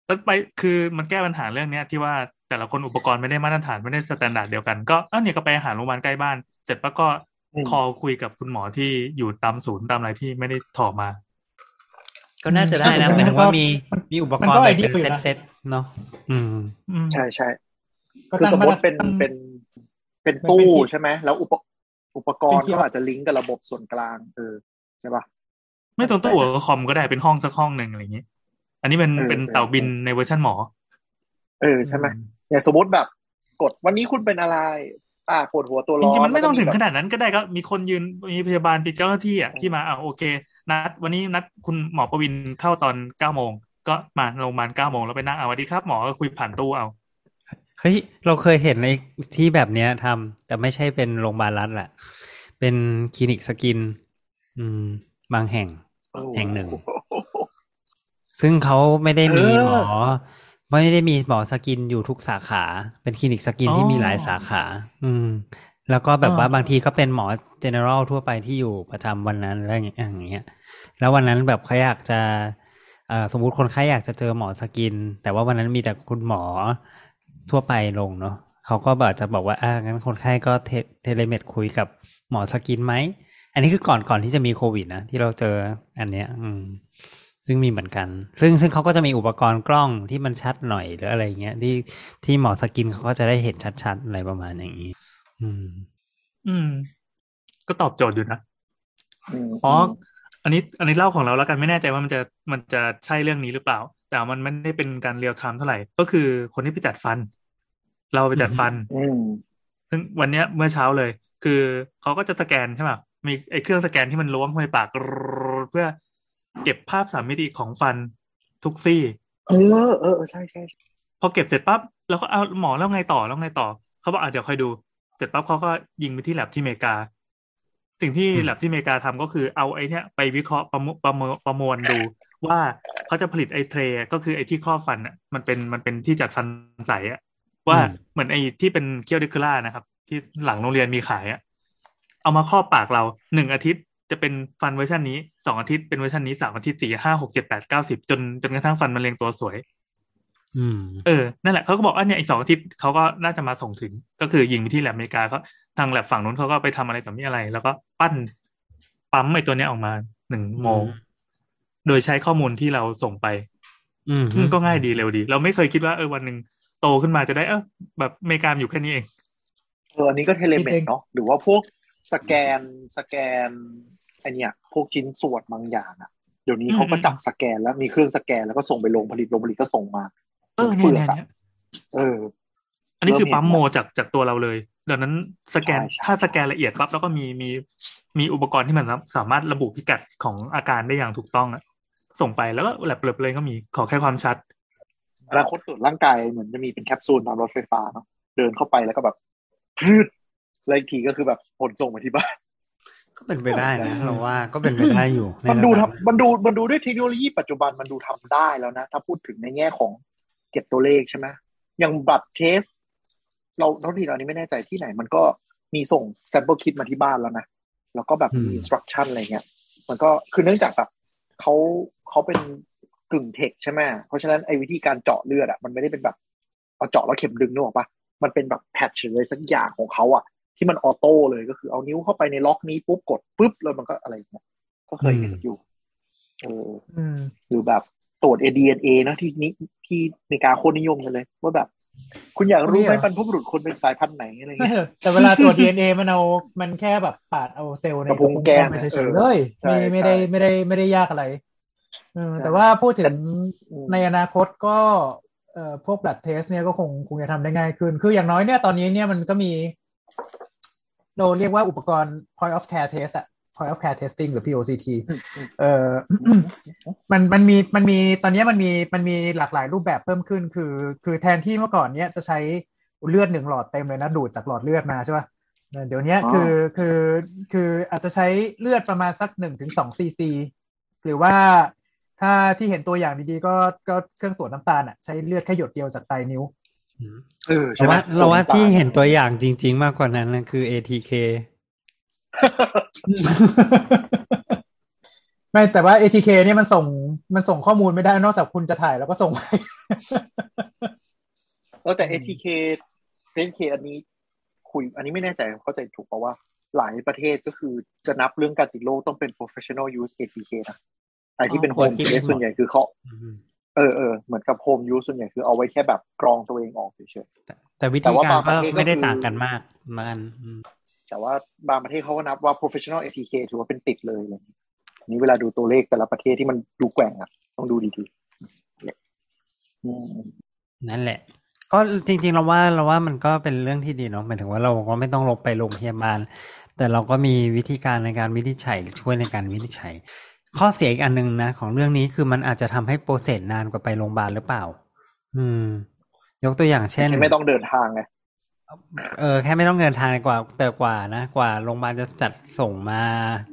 แล้วไปคือมันแก้ปัญหาเรื่องเนี้ยที่ว่าแต่ละคนอุปกรณ์ไม่ได้มาตรฐานไม่ได้ standard เดียวกันก็เอ้าเนี่ยก็ไปหาโรงพยาบาลใกล้บ้าน เสร็จปะก็ call คุยกับคุณหมอที่อยู่ตามศูนย์ตามอะไรที่ไม่ได้ถอมา ก็น่าจะได้นะอืมหมายถึงว่ามีมันมีอุปกมันรก็ณ์แบบไอเดีเป็ยนอยู่เซ็ตนะเซ็ตๆเนาะอืมอืมใช่ใช่ก็คือตั้งสมมติเป็นตั้งเป็นเป็นเป็นตู้เป็นที่ใช่ไหมแล้วอุป อุปกรณ์เป็นที่ก็อาจจะลิงก์กับระบบส่วนกลางเออใช่ปะไม่ต้องตู้กับคอมก็ได้เป็นห้องสักห้องหนึ่งอะไรอย่างนี้ อันนี้เป็นเออเป็นเออเต่าบินในเวอร์ชันหมอ เออใช่ไหมอย่างสมมติแบบกดวันนี้คุณเป็นอะไร อ่าปวดหัวตัวจร้อนริงๆมันไม่ต้องถึงแล้วขก็แบบนาดนั้นก็ได้ก็มีคนยืนมีพยาบาลเป็นเจ้าหน้าที่อะที่มาอ่าโอเค นัด วันนี้นัดคุณหมอประวินเข้าตอนเก้าโมงก็มาโรงพยาบาลเก้าโมงแล้วไปนั่งอ่าสวัสดีครับหมอก็คุยผ่านตู้เอา เฮ้ย เราเคยเห็นในที่แบบเนี้ยทำแต่ไม่ใช่เป็นโรงพยาบาลรัฐแหละ เป็นคลินิก skin อืม บางแห่ง แห่งหนึ่ง ซึ่งเขาไม่ได้มีเออหมอ ไม่ได้มีหมอ skin อยู่ทุกสาขา เป็นคลินิกสกินอ๋อที่มีหลายสาขา อืม แล้วก็แบบว่าอ่าบางทีก็เป็นหมอ general ทั่วไปที่อยู่ประจำวันนั้นอะไรอย่างเงี้ย แล้ววันนั้นแบบเขาอยากจะเอ่อสมมุติคนไข้อยากจะเจอหมอ skin แต่ว่าวันนั้นมีแต่คุณหมอ ทั่วไปลงเนาะเขาก็แบบจะบอกว่าอ่างั้นคนไข้ก็เท telemed คุยกับหมอ skin ไหม อันนี้คือก่อนก่อนที่จะมีโควิดนะที่เราเจออันเนี้ย อืม ซึ่งมีเหมือนกัน ซึ่งซึ่งเขาก็จะมีอุปกรณ์กล้องที่มันชัดหน่อยหรืออะไรเงี้ยที่ที่หมอ skin เขาก็จะได้เห็นชัดๆอะไรประมาณอย่างนี้ อืม อืม ก็ตอบโจทย์อยู่นะมอ๋ออันนี้ อันนี้เล่าของเราแล้วกันไม่แน่ใจว่ามันจะมันจะใช่เรื่องนี้หรือเปล่า แต่มันไม่ได้เป็นการ real time เท่าไหร่ ก็คือคนที่ไปจัดฟัน เราไปจัดฟันอืมซึ่งวันเนี้ยเมื่อเช้าเลย คือเขาก็จะสแกนใช่ไหมมีไอ้เครื่องสแกนที่มันล้วงเข้าไปในปากเพื่อเก็บภาพสามมิติของฟันทุกซี่ เออเออเออใช่ใช่พอเก็บเสร็จปั๊บแล้วก็เอาหมอแล้วไงต่อแล้วไงต่อเขาบอกอะเดี๋ยวคอยดู เสร็จปั๊บเขาก็ยิงไปที่แลบที่อเมริกา สิ่งที่อืมแลบที่อเมริกาทำก็คือเอาไอ้เนี้ยไปวิเคราะห์ประมวประมวลประมวลดู ว่าเขาจะผลิตไอ้เทรย์ก็คือไอ้ที่ครอบฟันอะมันเป็นมันเป็นที่จัดฟันใสอะ ว่าเหมือนไอ้ที่เป็นเคียวดิคูล่านะครับ ที่หลังโรงเรียนมีขายอะเอามาครอบปากเราหนึ่งอาทิตย์จะเป็นฟันเวอร์ชันนี้สองอาทิตย์เป็นเวอร์ชันนี้สามอาทิตย์สี่ห้าหกเจ็ดแปดเก้าสิบจนจนกระทั่งฟันมันเรียงตัวสวยอืมเออ นั่นแหละเขาก็บอกว่าเนี่ยอีกสองอาทิตย์เขาก็น่าจะมาส่งถึง ก็คือยิงไปที่แล็บอเมริกาเขาทางแล็บฝั่งนู้นเขาก็ไปทำอะไรต่อมีอะไร แล้วก็ปั้นปั๊มไอ้ตัวเนี้ยออกมาหนึ่งโมง โดยใช้ข้อมูลที่เราส่งไป อืมซึ่งก็ง่ายดีเร็วดี เราไม่เคยคิดว่าเออวันหนึ่ง โตขึ้นมาจะได้เออแบบอเมริกาอยู่แค่นี้เองเอออันนี้ก็เทเลเมคิดเอตงเนาะหรือว่าพวกสแกนสแกนไอเนี้ยพวกชิ้นส่วนบางอย่างอะเดี๋ยวนี้เขาก็อืมจับสแกนแล้วมีเครื่องสแกนแล้วก็ส่งไปโรงผลิตโรงผลิตก็ส่งมา เออเนี่ยเนี่ยเนี่ยเออ อันนี้คือเริ่มเห็นปั๊มโมจากจากตัวเราเลยดังนั้นสแกนใช่ใช่ถ้าสแกนละเอียดปั๊บแล้วก็มีมีมีอุปกรณ์ที่มันสามารถระบุพิกัดของอาการได้อย่างถูกต้องอะส่งไปแล้วก็แลบเปเลยก็มีขอแค่ความชัด อนาคตตรวจร่างกายเหมือนจะมีเป็นแคปซูลตามรถไฟฟ้าเนาะเดินเข้าไปแล้วก็แบบพืดแล้วอีกทีก็คือแบบผลส่งมาที่บ้านก็เป็นไปได้นะเราว่าก็เป็นไปได้อยู่ในมันดูระดับทำมันดูมันดูด้วยเทคโนโลยีปัจจุบันมันดูทำได้แล้วนะ ถ้าพูดถึงในแง่ของเก็บตัวเลขใช่ไหมอย่างบัตรเทส เราเท่าที่เรานี้ไม่แน่ใจที่ไหน มันก็มีส่ง sample kit มาที่บ้านแล้วนะ แล้วก็แบบมีอืม instruction อะไรเงี้ย มันก็คือเนื่องจากแบบเขาเขาเป็น กึ่งเทคใช่ไหมเพราะฉะนั้นไอ้วิธีการเจาะเลือดอะมันไม่ได้เป็นแบบเอาเจาะแล้วเข็มดึงนึกออกปะมันเป็นแบบแพทช์เลยสักอย่างของเขาอะ ที่มันออโต้เลยก็คือเอานิ้วเข้าไปในล็อกนี้ปุ๊บกดปุ๊บแล้วมันก็อะไรอย่างเงี้ยก็เคยเห็นอยู่เอออืมหรือแบบตรวจ ADNA นะที่นี้ที่ในการโคตรนิยมกันเลย ว่าแบบ คุณอยากรู้ไหมนี่เหรอบรรพบุรุษคนเป็นสายพันธุ์ไหนอะไรเงี้ยแต่เวลาตรวจ DNA มันเอามันแค่แบบปาดเอาเซลล์ในกระพุ้งแก้มไปนะเฉเอยอๆเลยใช่ไม่ไม่ได้ใช่ไม่ได้ไม่ได้ยากอะไรเออใช่ แต่ว่าพูดถึงอืมในอนาคตก็เอ่อพวก blood test เนี่ยก็คงคงจะทำได้ง่ายขึ้น คืออย่างน้อยเนี่ยตอนนี้เนี่ยมันก็มี เราเรียกว่าอุปกรณ์ point of care test อะ point of care testing หรือ POCT เออมันมันมีมันมีตอนนี้มันมีมันมีหลากหลายรูปแบบเพิ่มขึ้น คือ คือแทนที่เมื่อก่อนเนี้ยจะใช้เลือดหนึ่งหลอดเต็มเลยนะ ดูดจากหลอดเลือดมาใช่ป่ะเออเดี๋ยวเนี้ยอ๋อคือคือคืออาจจะใช้เลือดประมาณสักหนึ่งถึงสองซีซีหรือว่า ถ้าที่เห็นตัวอย่างดีๆก็ก็เครื่องตรวจน้ำตาลอะใช้เลือดแค่หยดเดียวจากปลายนิ้วเออเราใช่ไหมว่าเราว่าที่เห็นตัวอย่างจริง ๆ มากกว่านั้นนะคือ ATK ไม่แต่ว่า ATK เนี่ยมันส่งมันส่งข้อมูลไม่ได้นอกจากคุณจะถ่ายแล้วก็ส่งไปเออแต่ ATK ATK อันนี้คุย อันนี้ไม่แน่ใจเข้าใจถูกเพราะว่า หลายประเทศก็คือจะนับเรื่องการติดโรคต้องเป็น professional use ATK นะ ไอที่เป็นอ๋อ home ที่ test ส่วนใหญ่คือเขาอืมเออเออเหมือนกับ home use ส่วนใหญ่คือเอาไว้แค่แบบกรองตัวเองออกเฉยแต่วิแต่ธีว่าการบางปก็ระเทศก็ไม่ได้คือต่างกันมากมันอืมๆแต่ว่าบางประเทศเขาก็นับว่า professional ATK ถือว่าเป็นติดเลยอะไรอย่างเงี้ยอันนี้เวลาดูตัวเลขแต่ละประเทศที่มันดูแกว่งอะ ต้องดูดีๆอืมนั่นแหละ ก็จริง ๆ เราว่าเราว่ามันก็เป็นเรื่องที่ดีเนาะหมายถึงว่าเราก็ไม่ต้องลงไปโรงพยาบาล แต่เราก็มีวิธีการในการวินิจฉัยหรือช่วยในการวินิจฉัย ข้อเสียอีกอันหนึ่งนะของเรื่องนี้คือมันอาจจะทำให้โปรเซสนานกว่าไปโรงพยาบาลหรือเปล่า อืม ยกตัวอย่างเช่น ไม่ต้องเดินทางไงเออแค่ไม่ต้องเดินทางกว่าแต่กว่านะกว่าโรงพยาบาลจะจัดส่งมา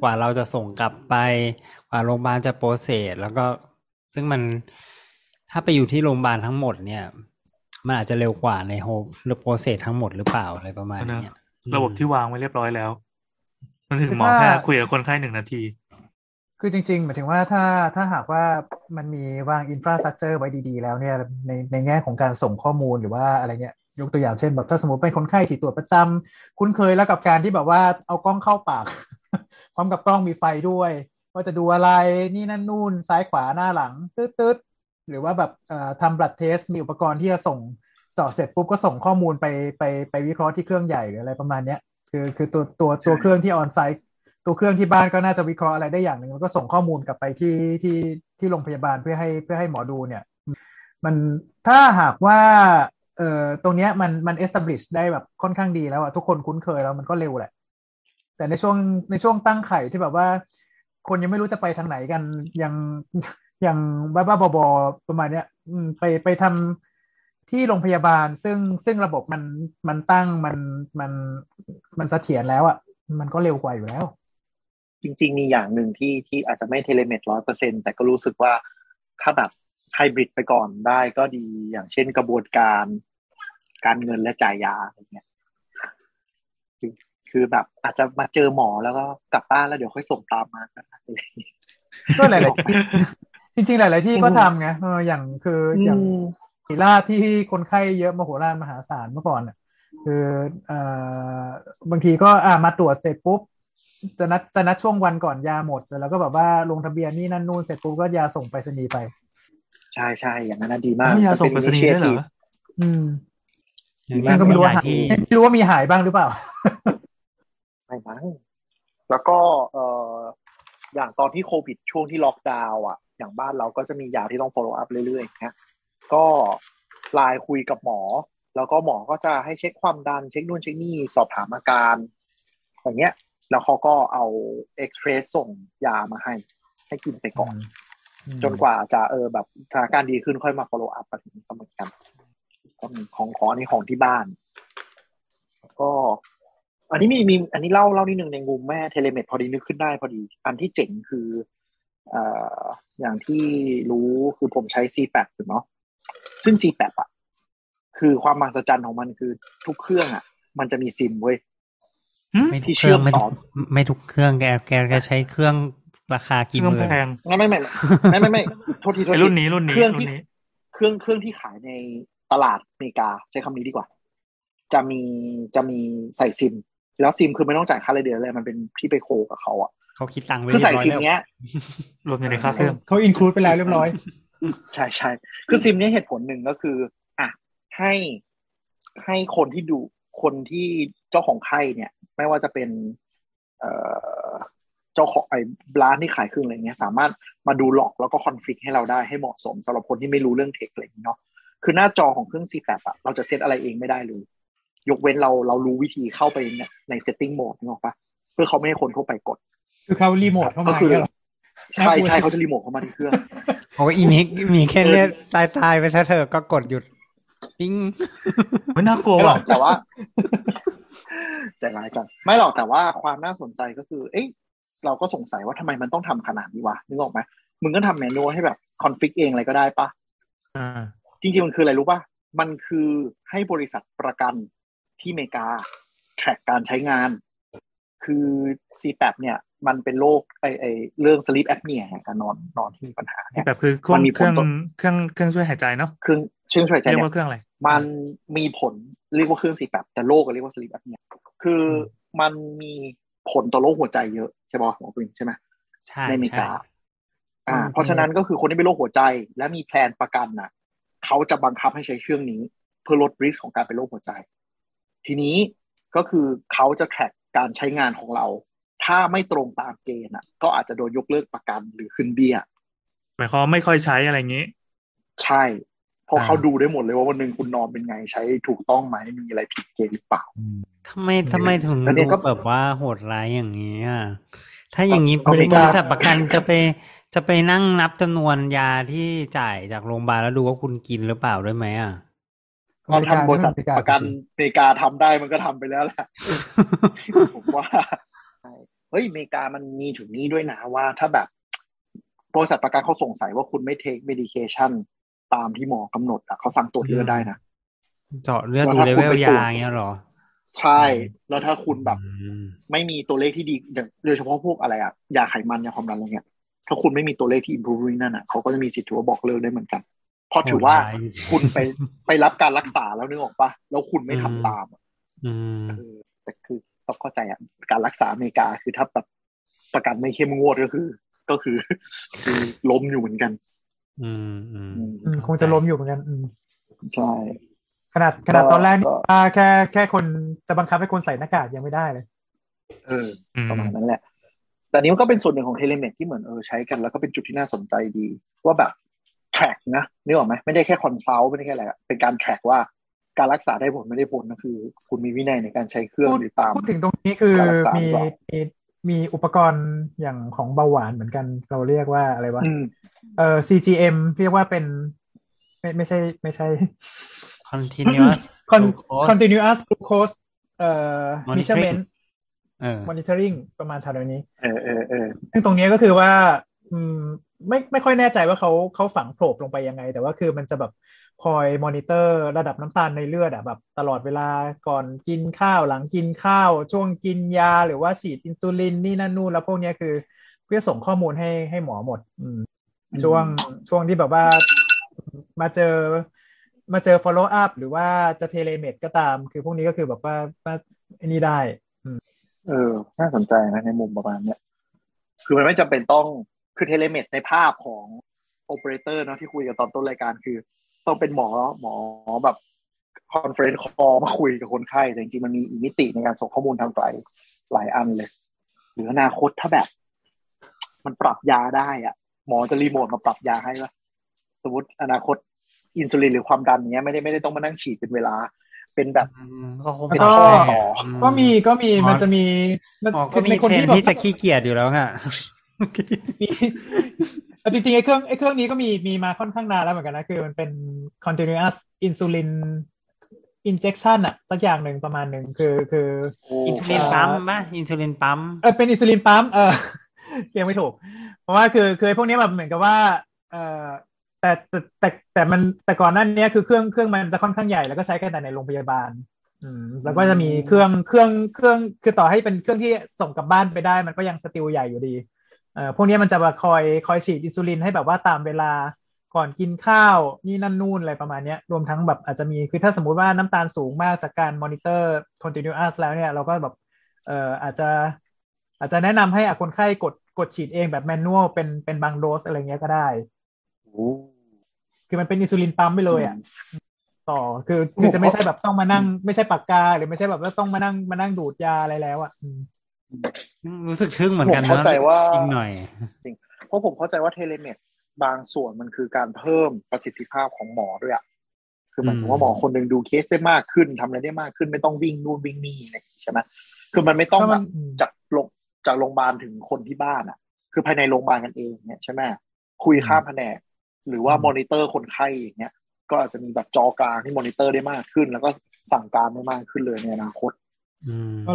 กว่าเราจะส่งกลับไป กว่าโรงพยาบาลจะ process แล้วก็ซึ่งมันถ้าไปอยู่ที่โรงพยาบาลทั้งหมดเนี่ยมันอาจจะเร็วกว่าใน whole หรือ process ทั้งหมดหรือเปล่าอะไรประมาณเนี้ยระบบที่วางไว้เรียบร้อยแล้ว มันถึงคือหมอถ้าแค่คุยกับคนไข้หนึ่งนาที คือจริงๆหมายถึงว่าถ้าถ้าหากว่ามันมีวาง infrastructure ไว้ดีๆ แล้วเนี่ยในในแง่ของการส่งข้อมูลหรือว่าอะไรเงี้ยยกตัวอย่างเช่นแบบถ้าสมมติเป็นคนไข้ที่ตรวจประจำคุ้นเคยแล้วกับการที่แบบว่าเอากล้องเข้าปาก พร้อมกับกล้องมีไฟด้วย ว่าจะดูอะไรนี่นั่นนู่นซ้ายขวาหน้าหลังตืดๆหรือว่าแบบเอ่อทำบลัดเทสมีอุปกรณ์ที่จะส่งเจาะเสร็จปุ๊บก็ส่งข้อมูลไปไปไปวิเคราะห์ที่เครื่องใหญ่หรืออะไรประมาณเนี้ยคือคือตัวตัวตัวเครื่องที่ออนไซต์ ตัวเครื่องที่บ้านก็น่าจะวิเคราะห์อะไรได้อย่างหนึ่งแล้วก็ส่งข้อมูลกลับไปที่ที่ที่โรงพยาบาลเพื่อให้เพื่อให้หมอดูเนี่ย มันถ้าหากว่าเอ่อตรงเนี้ยมันมัน establish ได้แบบค่อนข้างดีแล้วอะทุกคนคุ้นเคยแล้วมันก็เร็วแหละ แต่ในช่วงในช่วงตั้งไข่ที่แบบว่า คนยังไม่รู้จะไปทางไหนกันยังยังบ้าบ้าบอๆประมาณเนี้ยไปไปทำที่โรงพยาบาลซึ่งซึ่งระบบมันมันตั้งมันมันมันเสถียรแล้วอะมันก็เร็วกว่าอยู่แล้ว จริง ๆ มีอย่างหนึ่งที่ที่อาจจะไม่เทเลเมตร้อยเปอร์เซ็นแต่ก็รู้สึกว่าถ้าแบบไฮบริดไปก่อนได้ก็ดีอย่างเช่นกระบวนการ การเงินและจ่ายยาอะไรเงี้ยคือคือแบบอาจจะมาเจอหมอแล้วก็กลับบ้านแล้วเดี๋ยวค่อยส่งตามมาก็ได้อะไรอย่างเงี้ยก็หลายๆที่จริงๆ หลาย ๆ ที่ก็ทำไงเอออย่างคืออย่างศิราชที่คนไข้เยอะมโหฬารมหาศาลเมื่อก่อนน่ะคือเอ่อบางทีก็อ่ามาตรวจเสร็จปุ๊บ จะนัดจะนัดช่วงวันก่อนยาหมดเสร็จแล้วก็แบบว่าลงทะเบียนนี่นั่นนู่นเสร็จปุ๊บก็ยาส่งไปรษณีย์ไป ใช่ใช่อย่างนั้นนะดีมากแล้วยาส่งไปรษณีย์ด้วยเหรออืมอย่างซึ่งก็ไม่รู้ว่าหลหายที่ไม่รู้ว่ามีหายบ้างหรือเปล่าไม่มั้งแล้วก็เอ่ออย่างตอนที่โควิดช่วงที่ล็อกดาวน์อะ อย่างบ้านเราก็จะมียาที่ต้อง follow up เรื่อยๆนะก็ไลน์คุยกับหมอ แล้วก็หมอก็จะให้เช็คความดัน เช็คนู่นเช็คนี่สอบถามอาการอย่างเงี้ย แล้วเขาก็เอาเอ็กซ์เพรสส่งยามาให้ ให้กินไปก่อน จนกว่าจะเออแบบสถานการณ์ดีขึ้นค่อยมา follow up กันถึงก็เหมือนกันก็มีของของอันนี้ของที่บ้าน ก็ อันนี้มีมี อันนี้เล่าเล่านิดนึงในมุมแม่เทเลเมดพอดีนึกขึ้นได้พอดี อันที่เจ๋งคือเอ่ออย่างที่รู้คือผมใช้ C8 อยู่เนาะซึ่ง C8 อะคือความมหัศจรรย์ของมันคือทุกเครื่องอะมันจะมีซิมเว้ย ไม่ทุที่กเชื่เครื่อองมไม่ต่ทุอกไม่ทุกเครื่องแกแกแกใช้เครื่องราคากี่เครื่หองมื่นแพงไม่ไม่ไม่ไม่ไม่ไม่โทษทีโทษไอ้ทีรุ่นนี้รุ่นนี้เครื่องรุ่ที่นนี้เครื่องเครื่องที่ขายในตลาดอเมริกาใช้คำนี้ดีกว่า จะมีจะมีใส่ซิม แล้วซิมคือไม่ต้องจ่ายค่ารายเดือนเลยมันเป็นที่ไปโคกับเขาอะเขาคิดตังค์ไว้คือเรียใส่บร้อยซิมแล้วเนี้ยรวมอยู่ในค่าเครื่องเขาอินคลูดไปแล้วเรียบร้อย ใช่ใช่คือซิมเนี้ยเหตุผลหนึ่งก็คือ อะให้ให้คนที่ดูคนที่เจ้าของไข้เนี่ย ไม่ว่าจะเป็นเอ่อเจ้าของไอ้ร้านที่ขายเครื่องอะไรเงี้ย สามารถมาดูหลอกแล้วก็คอนฟ lict ให้เราได้ให้เหมาะสมสำหรับคนที่ไม่รู้เรื่องเทคอะไรอย่างนี้เนาะคือหน้าจอของเครื่อง C8 อะเราจะเซตอะไรเองไม่ได้เลย ยกเว้นเราเรารู้วิธีเข้าไปในใน setting mode นึกออกปะเพื่อเขาไม่ให้คนเข้าไปกด คือเขารีโมทเข้าก็มาคือเนี่ยเหรอใช่ใช่เขาจะรีโมทเข้ามาที่เครื่องโอ้ยอีมิกมีแค่เลือดตายตายไปซะเถอะก็กดหยุดปิ้งไม่น่ากลัวไม่หรว่ะอกแต่ว่า ใจร้ายจังไม่หรอกแต่ว่าความน่าสนใจก็คือ เอ้ยเราก็สงสัยว่าทำไมมันต้องทำขนาดนี้วะนึกออกไหมมึงก็ทำแมนนวลให้แบบคอนฟิกเองอะไรก็ได้ปะอ่าจริงๆ มันคืออะไรรู้ปะมันคือให้บริษัทประกันที่อเมริกา track การใช้งาน คือ CPAP เนี่ย มันเป็นโรคไอไอเรื่อง sleep apnea การนอนนอนที่มีปัญหาเนี่ยแบบคือเครื่มัองนมีเครื่องผลต่อเครื่องเครื่องช่วยหายใจเนาะเครื่องเชื่องช่วยหายใจเรียกเนี่ยว่าเครื่องอะไร มันมีผลเรียกว่าเครื่อง CPAP แต่โรคก็เรียกว่า sleep apnea คือมันมีผลต่อโรคหัวใจเยอะใช่ป่ะหมอปิงใช่ไหมใช่ในอเมริใช่กาอ่า เพราะฉะนั้นก็คือคนที่เป็นโรคหัวใจ และมีแพลนประกันน่ะ เขาจะบังคับให้ใช้เครื่องนี้ เพื่อลดริสของการเป็นโรคหัวใจ ทีนี้ก็คือเขาจะ track การใช้งานของเรา ถ้าไม่ตรงตามเกณฑ์อะ ก็อาจจะโดนยกเลิกประกันหรือขึ้นเบี้ยหมายความว่าไม่ค่อยใช้อะไรอย่างนี้ ใช่ เพราะเขาดูได้หมดเลยว่าวันหนึ่งคุณนอนเป็นไงใช้ถูกต้องไหมมีอะไรผิดเกณฑ์หรือเปล่าทำไมทำไมถึงแล้วเนี่ยดูก็แบบว่าโหดร้ายอย่างนี้อะถ้าอย่างนี้อเมริบการิษัทประกันจะไปจะไปนั่งนับจำนวนยาที่จ่ายจากโรงพยาบาลแล้วดูว่าคุณกินหรือเปล่าด้วยไหมอะตอนทำบริษัทอเมริกาประกันอเมริกาทำได้มันก็ทำไปแล้วแหละผมว่าใช่เฮ้ยอเมริกามันมีถึงนี้ด้วยนะว่าถ้าแบบบริษัทประกันเขาสงสัยว่าคุณไม่เทคเมดิเคชัน ตามที่หมอกำหนดอะเขาสั่งตรวจเลือดได้นะเจาะเลือดดูแล้วเลถ้าเวคุณลไปตรวจยาอย่างเงี้ยเหรอ ใช่ แล้วถ้าคุณแบบอืมไม่มีตัวเลขที่ดีอย่างโดยเฉพาะพวกอะไรอะยาไขมันยาความดันอะไรเงี้ยถ้าคุณไม่มีตัวเลขที่ improve นั่นอะเขาก็จะมีสิทธิ์ถือว่าบอกเลิกได้เหมือนกันเพราะถือว่าโหดร้ายคุณไปไปรับการรักษาแล้วนึกออกปะแล้วคุณไม่ทำตามอะอืมเออแต่คือต้องเข้าใจอะการรักษาอเมริกาคือถ้าแบบประกันไม่เข้มงวดก็คือ ก็คือ คือล้มอยู่เหมือนกัน อืมอืมอืมอืมคงจะล้มอยู่เหมือนกันอืมใช่ขนาดขนาดก็ตอนแรกนี่ก็อ่าแค่แค่คนจะบังคับให้คนใส่หน้ากากยังไม่ได้เลยเอออืมประมาณนั้นแหละ แต่นี้มันก็เป็นส่วนหนึ่งของเทเลเมดที่เหมือนเออใช้กันแล้วก็เป็นจุดที่น่าสนใจดี ว่าแบบ track นะนึกออกไหมไม่ได้แค่คอนซัลท์ไม่ได้แค่อะไรอะเป็นการ track ว่าการรักษาได้ผลไม่ได้ผลก็คือ คุณมีวินัยในการใช้เครื่องพูดหรือตามพูดถึงตรงนี้คือการรักษามีหรือเปล่ามี มีอุปกรณ์อย่างของเบาหวานเหมือนกัน เราเรียกว่าอะไรวะอืมเอ่อ CGM เรียกว่าเป็น ไม่ไม่ใช่ไม่ใช่ continuous Con- glucose continuous glucose เอ่อ Monitoring measurement เออ monitoring ประมาณเท่านี้เออเออเออซึ่งตรงนี้ก็คือว่า อืม ไม่ไม่ค่อยแน่ใจว่าเขาเขาฝัง probe ลงไปยังไง แต่ว่าคือมันจะแบบ คอยมอนิเตอร์ระดับน้ำตาลในเลือดอะแบบตลอดเวลาก่อนกินข้าวหลังกินข้าว ช่วงกินยาหรือว่าฉีดอินซูลินนี่นั่นนู่นแล้วพวกเนี้ยคือ เพื่อส่งข้อมูลให้ให้หมอหมด อืมช่วงช่วงที่แบบว่ามาเจอมาเจอ follow up หรือว่าจะ telemed ก็ตาม คือพวกนี้ก็คือแบบว่าว่าไอ้นี่ได้อืมเออ น่าสนใจนะในมุมประมาณเนี้ย คือมันไม่จำเป็นต้อง คือ telemed ในภาพของโอเปอเรเตอร์เนาะที่คุยกันตอนต้นรายการคือ ต้องเป็นหมอหมอแบบ conference call มาคุยกับคนไข้แต่จริงๆมันมีอีกมิติในการส่งข้อมูลทางไกลหลายอันเลยหรืออนาคตถ้าแบบ มันปรับยาได้อะหมอจะรีโมทมาปรับยาให้ปะสมมติอนาคตอินซูลินหรือความดันเนี้ยไม่ได้ไม่ได้ต้องมานั่งฉีดเป็นเวลา เป็นแบบอืมก็คงเป็นต่ข้อออืก็มีก็มีหมอมันจะมีมันหมอก็คือมีในคนเทรนที่ด์แบบที่จะขี้เกียจอยู่แล้วอะมีเอา จริงๆไอ้เครื่องไอ้เครื่องนี้ก็มีมีมาค่อนข้างนานแล้วเหมือนกันนะ คือมันเป็น continuous insulin injection อะสักอย่างหนึ่งประมาณหนึ่งคือคืออินซูลินปั๊มป่ะอินซูลินปั๊มเออเป็นอินซูลินปั๊มเออเรียกไม่ถูก เพราะว่าคือคือไอ้พวกนี้แบบเหมือนกับว่าเออแต่แต่แต่แต่มันแต่ก่อนนั้นเนี้ยคือเครื่องเครื่องมันจะค่อนข้างใหญ่แล้วก็ใช้แค่แต่ในโรงพยาบาล อืม แล้วก็จะมีเครื่องเครื่องเครื่องคือต่อให้เป็นเครื่องที่ส่งกลับบ้านไปได้ มันก็ยัง still ใหญ่อยู่ดี เอ่อพวกนี้มันจะมาคอยคอยฉีดอินซูลินให้แบบว่าตามเวลาก่อนกินข้าวนี่นั่นนู่นอะไรประมาณเนี้ยรวมทั้งแบบอาจจะมีคือถ้าสมมุติว่าน้ำตาลสูงมากจากการ monitor continuous แล้วเนี่ยเราก็แบบเอ่ออาจจะอาจจะแนะนำให้คนไข้กดกดฉีดเองแบบ manual เป็นเป็นบางโดสอะไรเงี้ยก็ได้โอ้คือมันเป็นอินซูลินปั๊มไปเลยอะต่อคือคือจะไม่ใช่แบบต้องมานั่ง ไม่ใช่ปากกาหรือไม่ใช่แบบว่าต้องมานั่งมานั่งดูดยาอะไรแล้วอะอืม รู้สึกทึ่งเหมือนกันผมนะเข้าใจว่าอีกหน่อยเพราะผมเข้าใจว่า telemed บางส่วนมันคือการเพิ่มประสิทธิภาพของหมอด้วยอะคือหมายถึงว่าหมอคนหนึ่งดูเคสได้มากขึ้นทำอะไรได้มากขึ้นไม่ต้องวิ่งนู่นวิ่งนี่อะไรอย่างงี้ใช่ไหมคือมันไม่ต้องก็แบมันอืมจากโรงจากโรงพยาบาลถึงคนที่บ้านอะคือภายในโรงพยาบาลกันเองเนี่ยใช่ไหมคุยข้ามแผนก หรือว่าอืมมอนิเตอร์คนไข้อย่างเงี้ยก็อาจจะมีแบบจอกลางที่มอนิเตอร์ได้มากขึ้น แล้วก็สั่งการได้มากขึ้นเลยในอนาคตอืม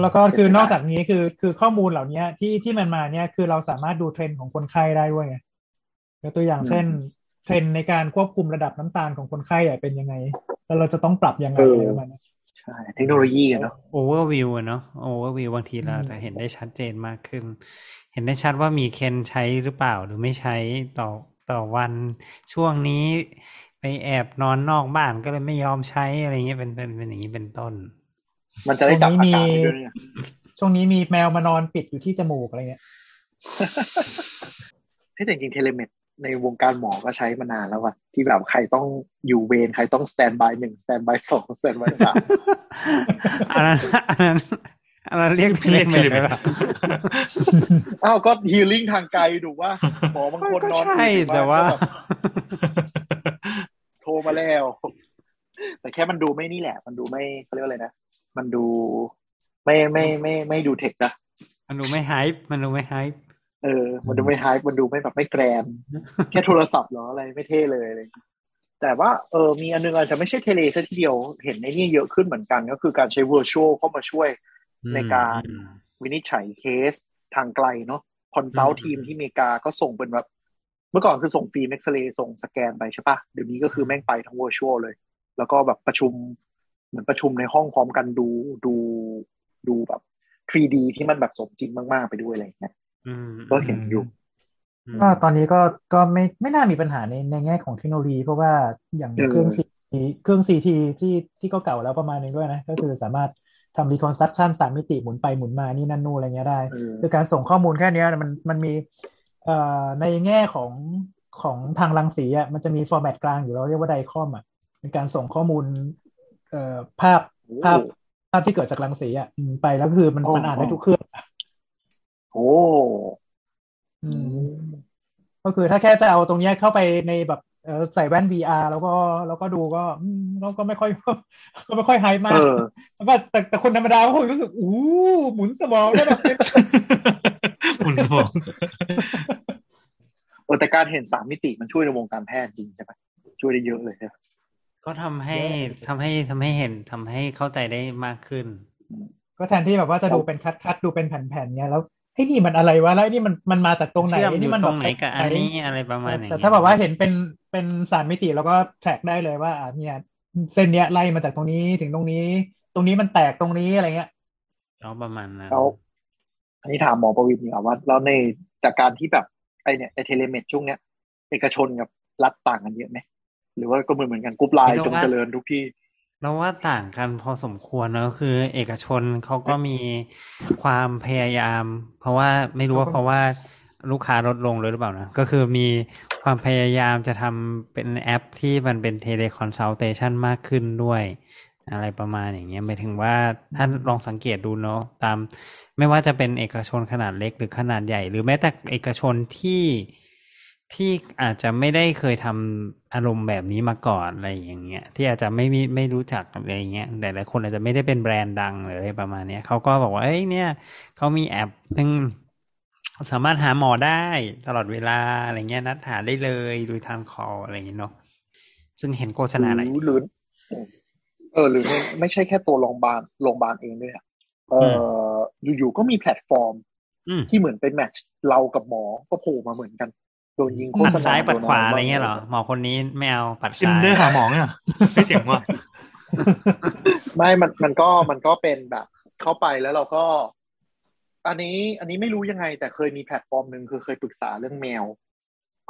แล้วก็คือนอกจากนี้คือคือข้อมูลเหล่านี้ที่ที่มันมาเนี่ยคือเราสามารถดูเทรนด์ของคนไข้ได้ด้วยไงยกตัวอย่างอืมเช่น เทรนด์ในการควบคุมระดับน้ำตาลของคนไข้อะเป็นยังไง แล้วเราจะต้องปรับยังไงเออออะไรประมาณนี้ใช่เทคโนโลยีอะเนาะโอเวอร์วิวอะเนาะโอเวอร์วิวบางทีเราอืมจะเห็นได้ชัดเจนมากขึ้น เห็นได้ชัดว่ามีคนใช้หรือเปล่าหรือไม่ใช้ต่อต่อวันช่วงนี้ไปแอบนอนนอกบ้านก็เลยไม่ยอมใช้อะไรเงี้ยเป็นเป็นเป็นอย่างนี้เป็นต้น มันจะได้จับอาการได้ด้วยเนี่ยช่วงนี้มีแมวมานอนปิดอยู่ที่จมูกอะไรเงี้ยที่แต่จริง telemedในวงการหมอก็ใช้มานานแล้วว่ะที่แบบใครต้องอยู่เวรใครต้อง standby หนึ่ง standby สอง standby สามอันนั้นอันนั้นอันนั้นเรียก telemed เลยเหรออ้าวก็ healing ทางไกลดูว่าหมอบางคนก็นอนใช่อยู่บ้านแต่ว่าก็บบโทรมาแล้ว แต่แค่มันดูไม่นี่แหละ มันดูไม่เขาเรียกว่าอะไรนะ มันดูไม่ไม่ไม่ไม่ดู tech นะมันดูไม่ hype มันดูไม่ hype เออ มันดูไม่ hype มันดูไม่แบบไม่ grand แค่โทรศัพท์เหรออะไรไม่เท่เลยอะไรอย่างเลยแต่ว่าเออมีอันนึงอาจจะไม่ใช่ tele ซะทีเดียวเห็นในนี่เยอะขึ้นเหมือนกัน ก็คือการใช้ virtual เข้ามาช่วยในการอืมวินิจฉัยเคสทางไกลเนาะ consult อืมทีมที่อเมริกาก็ส่งเป็นแบบ เมื่อก่อนคือส่งฟิล์มเอ็กซเรย์ส่งสแกนไปใช่ปะเดี๋ยวนี้ก็คือแม่งไปทั้ง virtual เลย แล้วก็แบบประชุม เหมือนประชุมในห้องพร้อมกันดูดูดูแบบ 3D ที่มันแบบสมจริงมาก ๆ ไปด้วยอะไรอย่างเงี้ยอืมก็เห็นอยู่อืมก็ตอนนี้ก็ก็ไม่ไม่น่ามีปัญหาในในแง่ของเทคโนโลยี เพราะว่าอย่างเออเครื่อง C เครื่อง CT ที่ที่ก็เก่าแล้วประมาณนึงด้วยนะ ก็คือสามารถทำ reconstruction สามมิติหมุนไปหมุนมานี่นั่นนู่นอะไรเงี้ยได้เออคือการส่งข้อมูลแค่เนี้ยมันมันมีเอ่อในแง่ของของทางรังสีอะมันจะมี format กลางอยู่แล้วเรียกว่า DICOM อะเป็นการส่งข้อมูล เอ่อภาพโอ้ภาพภาพที่เกิดจากรังสีอะอืมไปแล้วคือมันอ๋อมันอ่านได้ทุกเครื่องโอ้อืมก็คือถ้าแค่จะเอาตรงเนี้ยเข้าไปในแบบเออใส่แว่น VR แล้วก็แล้วก็ดูก็อืมก็ก็ไม่ค่อยก็ไม่ค่อยไฮมาเอกอแล้วก็แต่แต่คนธรรมดาก็คงรู้สึกอู้หมุนสมองได้แบบหมุนสมองเออแต่การเห็นสามมิติมันช่วยในวงการแพทย์จริงใช่ไหมช่วยได้เยอะเลยใช่ไหม ก็ทำให้ทำให้ทำให้เห็นทำให้เข้าใจได้มากขึ้น ก็แทนที่แบบว่าจะดูเป็นคัดคัดดูเป็นแผ่นๆเนี้ยแล้วไอ้นี่มันอะไรวะแล้วไอ้นี่มันมันมาจากตรงไหนเชื่อมไอ้อยู่นี่มันตรงไหนกับอันนี้ไหอะไรประมาณอย่างแต่เงี้ยถ้าแบบว่าเห็นเป็นเป็นสามมิติแล้วก็แทร็กได้เลยว่าอ่าเนี่ยเส้นเนี้ยไล่มาจากตรงนี้ถึงตรงนี้ ตรงนี้มันแตกตรงนี้อะไรเงี้ยเอาประมาณนั้นแล้วอันนี้ถามหมอประวิตรนี่ว่าแล้วในจากการที่แบบไอ้เนี่ยไอ้ telemed ช่วงเนี้ยเอกชนกับรัฐต่างกันเยอะไหม หรือว่าก็เหมือนเหมือนกัน group LINE จงเจริญทุกที่ เราว่าต่างกันพอสมควรเนอะคือ เอกชนเขาก็มีความพยายาม เพราะว่าไม่รู้ว่าเพราะว่าลูกค้าลดลงเลยหรือเปล่านะ ก็คือมีความพยายามจะทำเป็นแอปที่มันเป็น teleconsultation มากขึ้นด้วย อะไรประมาณอย่างเงี้ยหมายถึงว่าท่านลองสังเกตดูเนาะตาม ไม่ว่าจะเป็นเอกชนขนาดเล็กหรือขนาดใหญ่ หรือแม้แต่เอกชนที่ ที่อาจจะไม่ได้เคยทำอารมณ์แบบนี้มาก่อนอะไรอย่างเงี้ยที่อาจจะไม่มีไม่รู้จักอะไรอย่างเงี้ยแต่หลายคนอาจจะไม่ได้เป็นแบรนด์ดังหรืออะไรประมาณเนี้ยเขาก็บอกว่าเอ้ยเนี่ยเขามีแอปซึ่งสามารถหาหมอได้ตลอดเวลาอะไรเงี้ยนัดหาได้เลยโดยทางคออะไรอย่างเงี้ยเนาะซึ่งเห็นโฆษณาอะไรหรือเออหรือไม่ไม่ใช่แค่ตัวโรงพยาบาลโรงพยาบาลเองด้วยอะเอออยู่ๆก็มีแพลตฟอร์มอืมที่เหมือนเป็นแมทช์เรากับหมอก็โผล่มาเหมือนกัน โดนยิงโฆปัดษณาซ้ายปัดขวาโนอะไรเงี้ยเหรอหมอคนนี้ไม่เอาปัดกินซ้ายเนื้อหาหมองเนี่ยไม่เจ๋งว่ะไม่มันมันก็มันก็เป็นแบบ เข้าไปแล้วเราก็ อันนี้ อันนี้ไม่รู้ยังไง แต่เคยมีแพลตฟอร์มหนึ่งคือเคยปรึกษาเรื่องแมว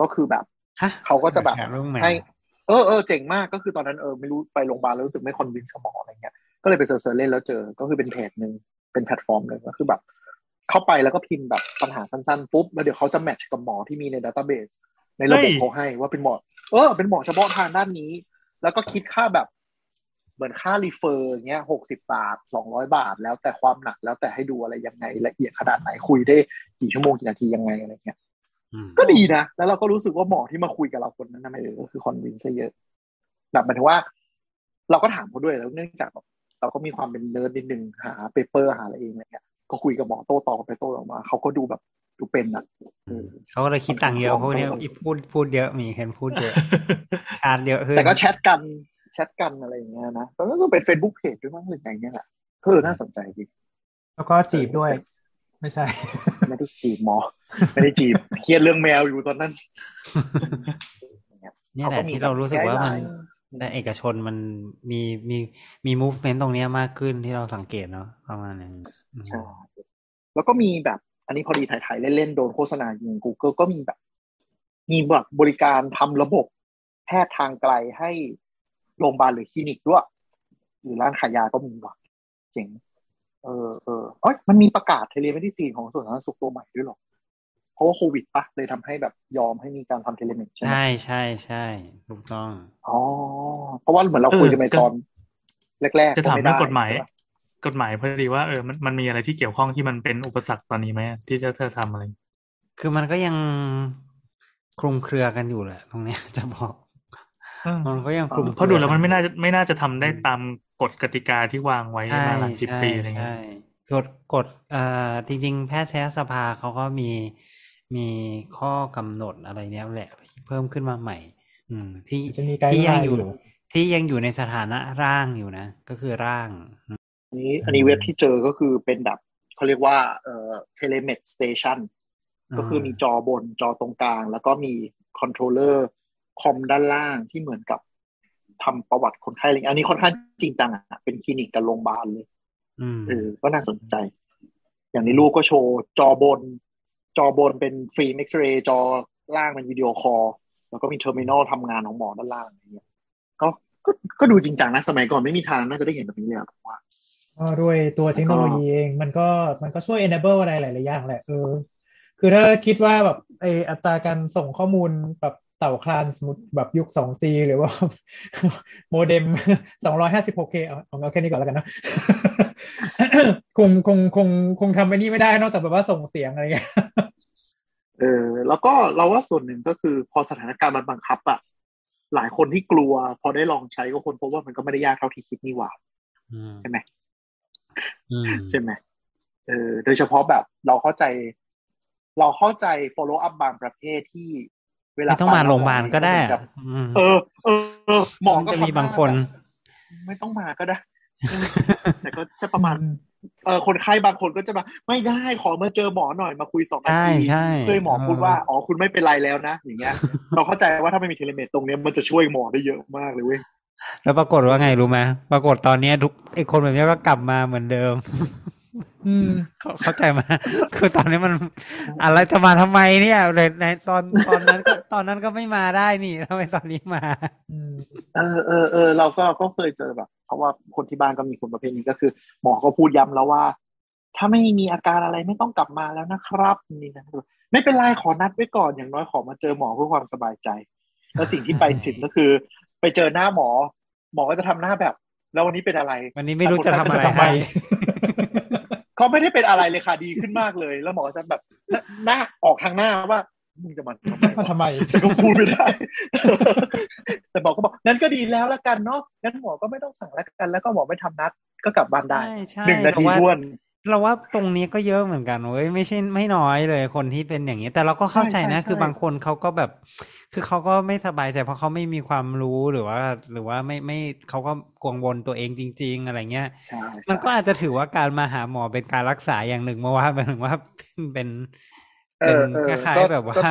ก็คือแบบฮะเขาก็จะแบบเรื่องแมวให้เออเออเจ๋งมากก็คือตอนนั้นเออไม่รู้ไปโรงพยาบาลแล้วรู้สึกไม่ convince กับหมออะไรเงี้ยก็เลยไป search เล่นแล้วเจอ ก็คือเป็นเพจหนึ่งเป็นแพลตฟอร์มหนึ่งก็คือแบบ เข้าไปแล้วก็พิมพ์แบบปัญหาสั้นๆปุ๊บแล้วเดี๋ยวเขาจะ match กับหมอที่มีใน database ในระบบเฮ้ยเขาให้ว่าเป็นหมอ เออ เป็นหมอเฉพาะทางด้านนี้ แล้วก็คิดค่าแบบ เหมือนค่า refer เงี้ยหกสิบาทสองร้อยบาท แล้วแต่ความหนักแล้วแต่ให้ดูอะไรยังไงละเอียดขนาดไหนคุยได้กี่ชั่วโมงกี่นาทียังไงอะไรเงี้ยอืมก็ดีนะ แล้วเราก็รู้สึกว่าหมอที่มาคุยกับเราคนนั้นนะเออก็คือ convince เยอะแบบหมายถึงว่า เราก็ถามเขาด้วยแล้วเนื่องจากแบบเราก็มีความเป็นเนิร์ดนิดนึงหา paper หาอะไรเองอะไรเงี้ย ก็คุยกับหมอโต้ตอบกันไปโต้ตอบมา เขาก็ดูแบบดูเป็นอะเออเขาก็เลยคิดตังค์เยอะเพราะเนี่ยอีพูดพูดเยอะมีเห็นพูดเยอะชาร์จเยอะขึ้นแต่ก็แชทกันแชทกันอะไรอย่างเงี้ยนะแล้วก็เป็น Facebook Page ด้วยมั้งหรือไงเนี่ยแหละก็เออน่าสนใจดีแล้วก็จีบด้วย ไม่ใช่ ไม่ได้จีบหมอ ไม่ได้จีบเครียดเรื่องแมวอยู่ตอนนั้นเนี่ยแหละที่เรารู้สึกว่ามันแต่เอกชนมันมีมีมี movement ตรงเนี้ยมากขึ้นที่เราสังเกตเนาะประมาณนั้นอืม ใช่แล้วก็มีแบบ อันนี้พอดีถ่ายๆเล่นๆโดนโฆษณายิง Google ก็มีแบบ มีแบบบริการทำระบบแพทย์ทางไกลให้โรงพยาบาลหรือคลินิกด้วย หรือร้านขายยาก็มีว่ะเจ๋งเออเออเอ้ยมันมีประกาศ telemedicine ของส่วนสาธารณสุขตัวใหม่ด้วยเหรอ เพราะว่าโควิดปะเลยทำให้แบบยอมให้มีการทำ telemed ใช่ไหมใช่ใช่ใช่ถูกต้อง อ๋อ เพราะว่าเหมือนเราคุยกันไปตอน แรกๆจะถามไได้เรื่องกฎหมายใช่ปะ กฎหมายพอดีว่าเออมันมันมีอะไรที่เกี่ยวข้องที่มันเป็นอุปสรรคตอนนี้ไหมที่จะเธอทำอะไร คือมันก็ยังคลุมเครือกันอยู่แหละ ตรงเนี้ยจะบอกมันก็ยังคลุมเพราะดูแล้วมันไม่น่าจะไม่น่าจะทำได้ตามกฎกติกาที่วางไว้ใช่มาหลายสิบใช่ปีอะไรเงี้ยใช่กฎกฎเอ่อจริง ๆ แพทยสภาเขาก็มีมีข้อกำหนดอะไรเนี้ยแหละที่เพิ่มขึ้นมาใหม่ อืม ที่จะมีไกด์ที่ยังไลน์อยู่อยู่ ที่ยังอยู่ในสถานะร่างอยู่นะ ก็คือร่าง อันนี้อันนี้เว็บที่เจอก็คือเป็นแบบเขาเรียกว่าเอ่อ telemed station ก็คือมีจอบนจอตรงกลาง แล้วก็มี controller คอมด้านล่างที่เหมือนกับทำประวัติคนไข้อะไรอย่างเงี้ยอันนี้ค่อนข้างจริงจังอะเป็นคลินิกกับโรงพยาบาลเลยอืมเออก็น่าสนใจ อย่างในรูปก็โชว์จอบน จอบนเป็นฟิล์มเอ็กซเรย์จอล่างเป็นวิดีโอคอลแล้วก็มี terminal ทำงานของหมอด้านล่างอะไรเงี้ยก็ก็ก็ดูจริงจังนะ สมัยก่อนไม่มีทางน่าจะได้เห็นแบบนี้เลยอะผมว่า ก็ด้วยตัวเทคโนโลยีเองมันก็มันก็ช่วย enable อะไรหลาย ๆ อย่างแหละเออคือถ้าคิดว่าแบบไออัตราการส่งข้อมูลแบบเต่าคลานสมมติแบบยุค 2G หรือว่าโมเด็ม 256K เอาเอาเอาแค่นี้ก่อนแล้วกันนะคงคงคงคงทำไปนี่ไม่ได้นอกจากแบบว่าส่งเสียงอะไรเงี้ยเออแล้วก็เราว่าส่วนหนึ่งก็คือพอสถานการณ์มันบังคับอะหลายคนที่กลัว พอได้ลองใช้ก็คนพบว่ามันก็ไม่ได้ยากเท่าที่คิดนี่หว่าอืมใช่ไหมอืม ใช่ไหมเออโดยเฉพาะแบบเราเข้าใจ เราเข้าใจ follow up บางประเภทที่เวลาไม่ต้องมาโรงพยาบาลก็ได้เหมือนอะกับอืมเออเออเออหมอก็จะมีทำหน้บางคนแบบไม่ต้องมาก็ได้เออแต่ก็จะประมาณเออคนไข้บางคนก็จะมาไม่ได้ขอมาเจอหมอหน่อยมาคุยสองนาใช่ทีใช่เพื่อให้หมอพูดว่าเอออ๋อคุณไม่เป็นไรแล้วนะอย่างเงี้ย เราเข้าใจว่าถ้าไม่มีเทเลเมดตรงเนี้ยมันจะช่วยหมอได้เยอะมากเลยเว้ย แล้วปรากฏว่าไงรู้ไหมปรากฏตอนเนี้ยทุกไอ้คนแบบเนี้ยก็กลับมาเหมือนเดิม อืมเข้าเข้าใจมาคือตอนนี้มันอะไรจะมาทำไมเนี่ยในในตอนตอนนั้นก็ตอนนั้นก็ไม่มาได้นี่ทำไมตอนนี้มาอืมเออเออเออเราก็เราก็เคยเจอแบบ เพราะว่าคนที่บ้านก็มีคนประเภทนี้ก็คือ หมอก็พูดย้ำแล้วว่า ถ้าไม่มีอาการอะไรไม่ต้องกลับมาแล้วนะครับ นี่นะไม่เป็นไรขอนัดไว้ก่อนอย่างน้อยขอมาเจอหมอเพื่อความสบายใจ แล้วสิ่งที่ไปถึงก็คือ ไปเจอหน้าหมอ หมอก็จะทำหน้าแบบ แล้ววันนี้เป็นอะไร วันนี้ไม่รู้จะทำอะไรทำไมให้เขาไม่ได้เป็นอะไรเลยค่ะดีขึ้นมากเลย แล้วหมอก็จะแบบหน้าหน้าออกทางหน้าว่ามึงจะมาทำไมมาทำไมแต่ก็พูดไม่ได้ แต่หมอก็บอกงั้นก็ดีแล้วละกันเนาะงั้นหมอก็ไม่ต้องสั่งแล้วกัน แล้วก็หมอไม่ทำนัดก็กลับบ้านได้ใช่ใช่หนึ่งนาทีแต่ว่าท้วน เราว่าตรงนี้ก็เยอะเหมือนกันเว้ยไม่ใช่ไม่น้อยเลยคนที่เป็นอย่างนี้ แต่เราก็เข้าใจนะใช่ใช่คือบางคนเขาก็แบบ คือเขาก็ไม่สบายใจเพราะเขาไม่มีความรู้หรือว่า หรือว่าไม่ไม่เขาก็กังวลตัวเองจริง ๆ อะไรเงี้ยใช่มันก็อาจจะถือว่าการมาหาหมอเป็นการรักษาอย่างหนึ่งมาว่าหมายถึงว่าเป็นเป็นเอเป็นอเออคล้ายก็ๆแบบว่าก็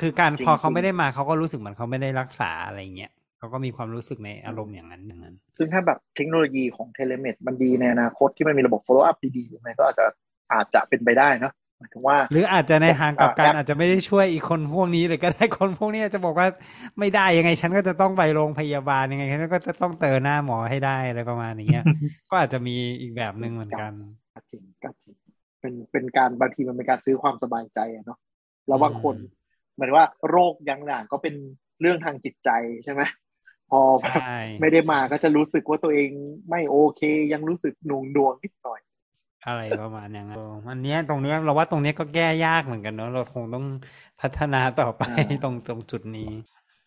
คือการจริงพอเขาจริงไม่ได้มาเขาก็รู้สึกเหมือนเขาไม่ได้รักษาอะไรเงี้ย เขาก็มีความรู้สึกในอารมณ์อย่างนั้นอย่างนั้น ซึ่งถ้าแบบเทคโนโลยีของเทเลเมดมันดีในอนาคตที่มันมีระบบ follow up ดีๆยังไงก็อาจจะอาจจะเป็นไปได้เนอะหมายถึงว่า หรืออาจจะในทางกลับกันอะอาจจะไม่ได้ช่วยอีกคนพวกนี้เลยก็ได้คนพวกนี้อาจจะบอกว่าไม่ได้ยังไงฉันก็จะต้องไปโรงพยาบาลยังไงฉันก็จะต้องเจอหน้าหมอให้ได้อะไรประมาณอย่างเงี้ยก็อาจจะมีอีกแบบหนึ่งเหมือนกันก็จริงก็จริงเป็นเป็นการบางทีมันเป็นการซื้อความสบายใจอะเนาะแล้วบางคนอืมเหมือนว่าโรคยังอย่างก็เป็นเรื่องทางจิตใจใช่ไหม พอใช่ไม่ได้มาก็จะรู้สึกว่าตัวเองไม่โอเค ยังรู้สึกหน่วงดวงนิดหน่อย อะไรประมาณอย่างนั้นเอออันเนี้ยตรงเนี้ยเราว่าตรงเนี้ยก็แก้ยากเหมือนกันเนอะเราคงต้องพัฒนาต่อไปอ่าตรงตรงจุดนี้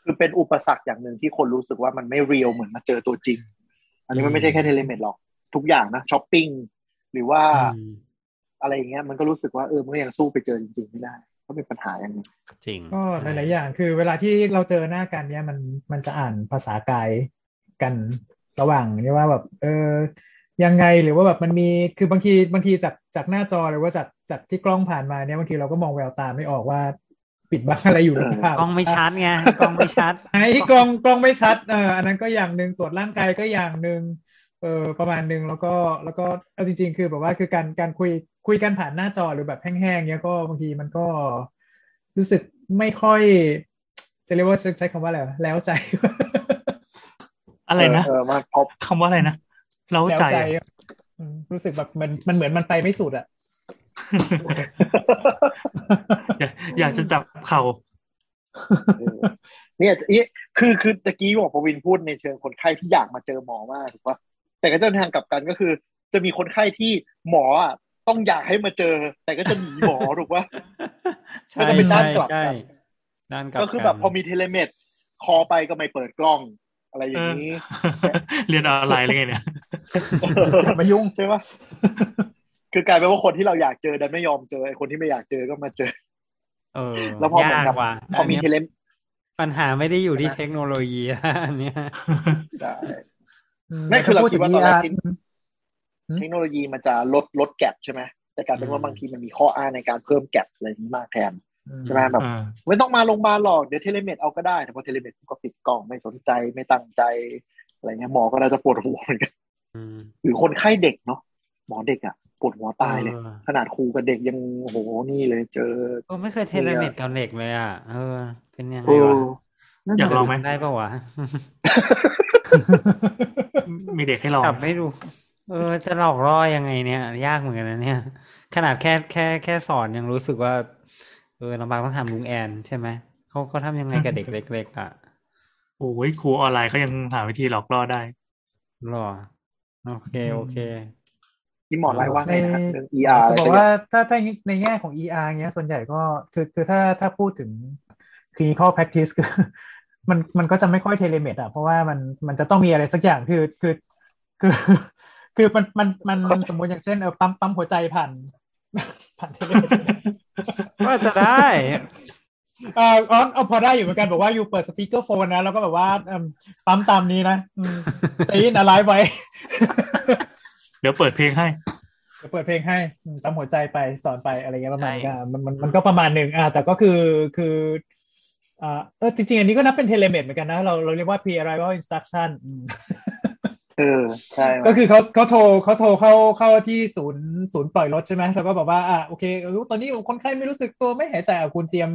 คือเป็นอุปสรรคอย่างหนึ่งที่คนรู้สึกว่ามันไม่ real เหมือนมาเจอตัวจริง อันนี้มันไม่ใช่แค่ telemed หรอกทุกอย่างนะช้อปปิ้งหรือว่าอืมอะไรอย่างเงี้ยมันก็รู้สึกว่าเออมันก็ยังสู้ไปเจอจริงๆไม่ได้ ก็เป็นปัญหาอย่างหนึงจริงก็หลายๆอย่าง คือ เวลาที่เราเจอหน้ากันเนี่ยมันมันจะอ่านภาษากายกันระหว่างนี่ว่าแบบ เออยังไงหรือว่าแบบมันมีคือบางทีบางทีจากจากหน้าจอหรือว่าจากจากที่กล้องผ่านมาเนี่ยบางทีเราก็มองแววตาไม่ออกว่าปิดบังอะไรอยู่หรือเปล่ากล้องไม่ชัดไงกล้องไม่ชัดไอ้กล้องกล้องไม่ชัดเอออันนั้นก็อย่างหนึ่งตรวจร่างกายก็อย่างหนึ่งเออประมาณหนึ่งแล้วก็แล้วก็เอาจริง ๆ คือแบบว่าคือการการคุย คุยกันผ่านหน้าจอหรือแบบแห้งๆเนี้ยก็บางทีมันก็รู้สึกไม่ค่อย จะเรียกว่าใช้คำว่าอะไรวะแล้วใจ อะไรนะเออเออมาพอคำว่าอะไรนะเล้าแล้วใจใจอะอืมรู้สึกแบบมันมันเหมือนมันไปไม่สุดอะอยากอยากจะจับเข่าเออเนี่ยเนี่ยคือคือตะกี้บอกปวินพูดในเชิงคนไข้ที่อยากมาเจอหมอมากถูกปะแต่ก็จะทางกลับกันก็คือ จะมีคนไข้ที่หมออะ ต้องอยากให้มาเจอ แต่ก็จะหนีหมอถูกปะใช่มันจะเป็นด้าใช่นกลับกันใช่ด้านกลับก็คือแบบนพอมีเทเลเมดคอไปก็ไม่เปิดกล้องอะไรอย่างนี้ เรียนออนไลน์อะไรไงเนี่ยอย่ามายุ่งใช่ปะคือกลายเป็นว่าคนที่เราอยากเจอดันไม่ยอมเจอไอ้คนที่ไม่อยากเจอก็มาเจอ เออ แล้วพอเหมือนยากกับว่ะพอมีนเทเนี้ยเลปัญหาไม่ได้อยู่ที่ใช่ไหมเทคโนโลยีอันเนี้ยได้ไม่คือเราคิดว่าตอนแรกที่อืม เทคโนโลยีมันจะลดลดแกลบใช่ไหมแต่กลายเป็นว่าอืมบางทีมันมีข้ออ้างในการเพิ่มแกลบอะไรนี้มากแทนอืมใช่ไหมแบบอ่าไม่ต้องมาโรงพยาบาลหรอกเดี๋ยวเทเลเมดเอาก็ได้แต่พอเทเลเมดก็ปิดกล้องไม่สนใจไม่ตั้งใจอะไรเงี้ยหมอก็น่าจะปวดหัวเหมือนกันอืมหรือคนไข้เด็กเนาะหมอเด็กอะปวดหัวตายเลยออขนาดครูกับเด็กยังโอ้โหนี่เลยเจอเออไม่เคยเทเลเมดกับเด็กเลยอะเออ เป็นยังไงโอ้วะนั่นอยากลองไหมได้ปะวะมีเด็กให้ลองกลับไม่ดู เออจะหลอกล่อยังไงเนี่ย ยากเหมือนกันนะเนี่ย ขนาดแค่แค่แค่สอนยังรู้สึกว่า เออลำบากต้องทำลุงแอน ใช่ไหมเขาเขาทำยังไงกับเด็กเล็กๆอะโอ้ยครูออนไลน์เขายังหาวิธีหลอกล่อได้หรอโอเคโอเคที่หมอไล่ว่าไงนะในเรื่อง ER อะไรจะบอกก็ว่าถ้าถ้าในแง่ของ ER เงี้ย ส่วนใหญ่ก็คือคือถ้าถ้าพูดถึง clinical practice คือ มันมันก็จะไม่ค่อย telemed อะเพราะว่ามันมันจะต้องมีอะไรสักอย่างคือคือคือ คือมันมันมันสมมติอย่างเช่นเออปั๊มปั๊มหัวใจผ่านผ่านเทเลเมดว่าจะได้เอออ๋อเอาพอได้อยู่เหมือนกันบอกว่าอยู่เปิด speakerphone นะแล้วก็แบบว่าเอิ่มปั๊มตามนี้นะอืมตีนอะไรไว้ เดี๋ยวเปิดเพลงให้เดี๋ยวเปิดเพลงให้อืมตามหัวใจไปสอนไปอะไรเงี้ยประมาณนี้ใช่ก็มันมันมันก็ประมาณหนึ่งอ่าแต่ก็คือคืออ่าเออจริงๆ อันนี้ก็นับเป็นเทเลเมดเหมือนกันนะ เราเราเรียกว่า pre arrival instruction อืม เออใช่ก็คือเขาเขาโทรเขาโทรเข้าเข้าที่ศูนย์ศูนย์ปล่อยรถใช่ไหมแล้วก็บอกว่าอะโอเครู้ตอนนี้คนไข้ไม่รู้สึกตัวไม่หายใจอะคุณเตรียม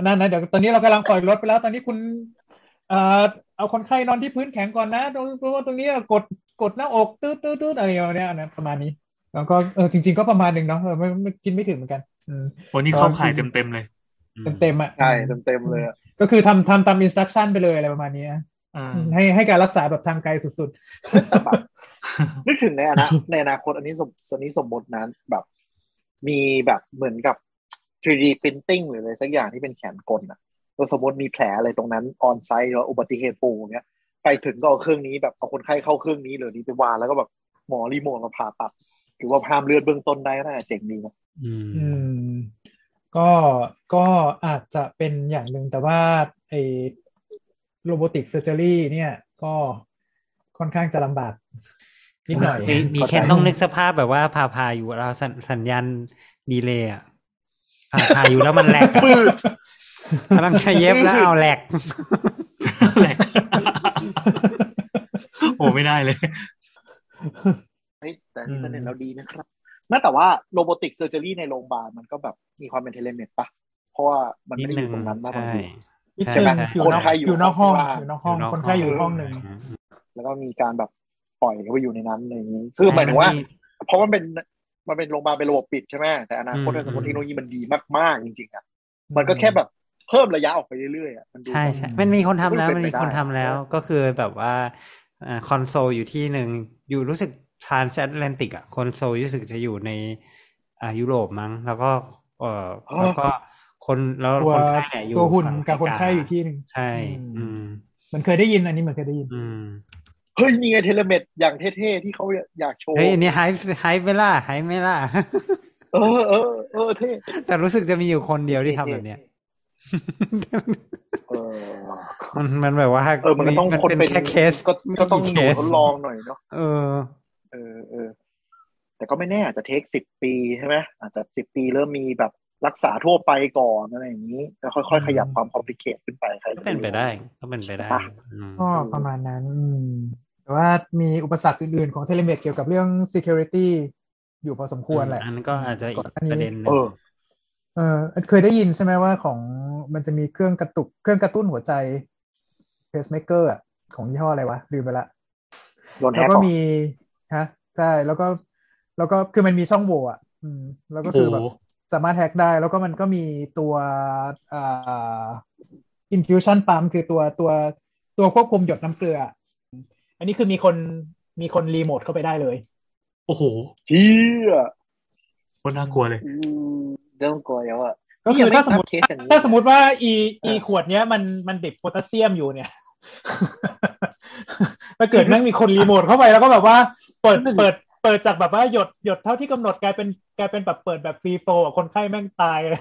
นั่นนะเดี๋ยวตอนนี้เรากำลังปล่อยรถไปแล้ว ตอนนี้คุณเอ่อเอาคนไข้นอนที่พื้นแข็งก่อนนะตรงตรงตรงนี้กดกดหน้าอกตืดตืดตืดอะไรอย่างเงี้ยนะประมาณนี้ แล้วก็เออจริง ๆ ก็ประมาณหนึ่งเนาะเออไม่ไม่กินไม่ถึงเหมือนกันอืมโอ้นี่เข้าข่ายเต็มๆเลยอืมเต็มเต็มๆอะใช่เต็มเต็มๆเลยอะก็คือทำทำตามอินสตรักชั่นไปเลยอะไรประมาณนี้นะอ่า ให้ให้การรักษาแบบทางไกลสุดแต่แบบนึกถึงในอนาในอนาคตอันนี้สมอันนี้สมมตินั้นแบบ มีแบบเหมือนกับ 3D printing หรืออะไรสักอย่างที่เป็นแขนกลอะก็สมมติมีแผลอะไรตรงนั้น on-site หรืออุบัติเหตุปุ๊บอย่างเงี้ยไปถึงก็เอาเครื่องนี้แบบเอาคนไข้เข้าเครื่องนี้เลยนี้ไปวางแล้วก็แบบหมอรีโมทมาผ่าตัดหรือว่าห้ามเลือดเบื้องต้นได้ก็น่าจะเจ๋งดีนะอืมๆอืม ก็ก็อาจจะเป็นอย่างหนึ่งแต่ว่าไอ้ robotic surgery เนี่ยก็ค่อนข้างจะลำบากนิดหน่อยมีมีแค่ต้องนึกสภาพแบบว่าพาพาอยู่เราสัญสัญญาณดีเลย์อะพาพาอยู่แล้วมันแหลกอะปืดกำลังจะเย็บแล้วเอาแหลกแหลกโอ้ไม่ได้เลยเฮ้ยแต่นี่ประเด็นเราดีนะครับแม้แต่ว่าโรบอติกเซอร์เจอรี่ในโรงพยาบาลมันก็แบบมีความเป็นเทเลเมดปะเพราะว่ามันนิไม่ดได้อนึงยู่ตรงนั้นมากบางใช่ ทีนิดใช่นึงใช่อยู่คนนอกไข้อยู่อยู่นอกห้องข้างล่างอยู่นอกห้องคนไข้อยู่ห้องหนึ่งแล้วก็มีการแบบปล่อยเขาไปอยู่ในนั้นอะไรอย่างนี้คือหมายถึงว่า เพราะมันเป็นมันเป็นโรงพยาบาลเป็นระบบปิดใช่ไหมแต่อนาคตอืมถ้าสมมติเทคโนโลยีมันดีมากๆจริงๆอะมันก็แค่แบบเพิ่มระยะออกไปเรื่อยๆอะมันดูใช่ใช่มันมีคนทำแล้วมันมันเป็นมีไปคนได้ทำแล้วก็คือแบบว่าอ่าคอนโซลอยู่ที่หนึ่งอยู่รู้สึก transatlantic อะคอนโซลรู้สึกจะอยู่ในอ่ายุโรปมั้ง แล้วก็เออแล้วก็ คนแล้วตัวคนไข้เนี่ยอยู่ตัวหุ่นฝั่งกับคนไข้เมริอยู่ที่หนึ่งใช่ อืม มันเคยได้ยินอันนี้เหมือนเคยได้ยิน อืมเฮ้ยนี่ไงเทเลเมดอย่างเท่ๆที่เขาอยากโชว์เฮ้ยอันนี้ไฮไฮไม่ล่ะไฮไม่ล่ะเออเออเออเท่แต่รู้สึกจะมีอยู่คนเดียวที่ทำแบบเนี้ยเออมันมันแบบว่าเออมันก็ต้องมันคนเป็นเป็นแค่เคสก็ก็ต้องไม่หนูกี่เคสทดลองหน่อยเนาะเออ เออเออแต่ก็ไม่แน่อาจจะเทคสิบปีใช่ไหมอาจจะสิบปีเริ่มมีแบบ รักษาทั่วไปก่อนอะไรอย่างนี้แล้วค่อยๆขยับความ complicate ขึ้นไปใครก็เป็นไปได้ก็เป็นไปได้ปะอืมก็ประมาณนั้นอืมแต่ว่ามีอุปสรรคอื่นๆของ telemed เกี่ยวกับเรื่อง security อยู่พอสมควรแหละ อันนั้นก็อาจจะอีก่กนหน้านี้ประเด็นหนึ่เองอเออเคยได้ยินใช่ไหมว่าของมันจะมีเครื่องกระตุกเครื่องกระตุ้นหัวใจ pacemaker อะของยี่ห้ออะไรวะ ลืมไปละโดนแฮแล้วก็ก่อนมีฮะใช่แล้วก็ แล้วก็คือมันมีช่องโหว่อะ อืม แล้วก็คือแบบโอ้โห สามารถแฮกได้ แล้วก็มันก็มีตัวอ่า infusion pump คือตัวตัวตัวควบคุมหยดน้ำเกลือ อันนี้คือมีคนมีคนรีโมทเข้าไปได้เลย โอ้โหเฮียคนน่ากลัวเลยอืมเรื่องกลัวแล้วอะก็คือถ้าสมมติเคสอย่างนี้ถ้าสมมติว่าอีอีเออขวดเนี้ยมันมันดิบโพแทสเซียมอยู่เนี่ยถ้าเกิดแม่งมีคนรีโมทเข้าไปแล้วก็แบบว่า เปิดเปิด เปิดจากแบบว่าหยดหยดเท่าที่กำหนดกลายเป็นกลายเป็นแบบเปิดแบบ free flow คนไข้แม่งตายเลย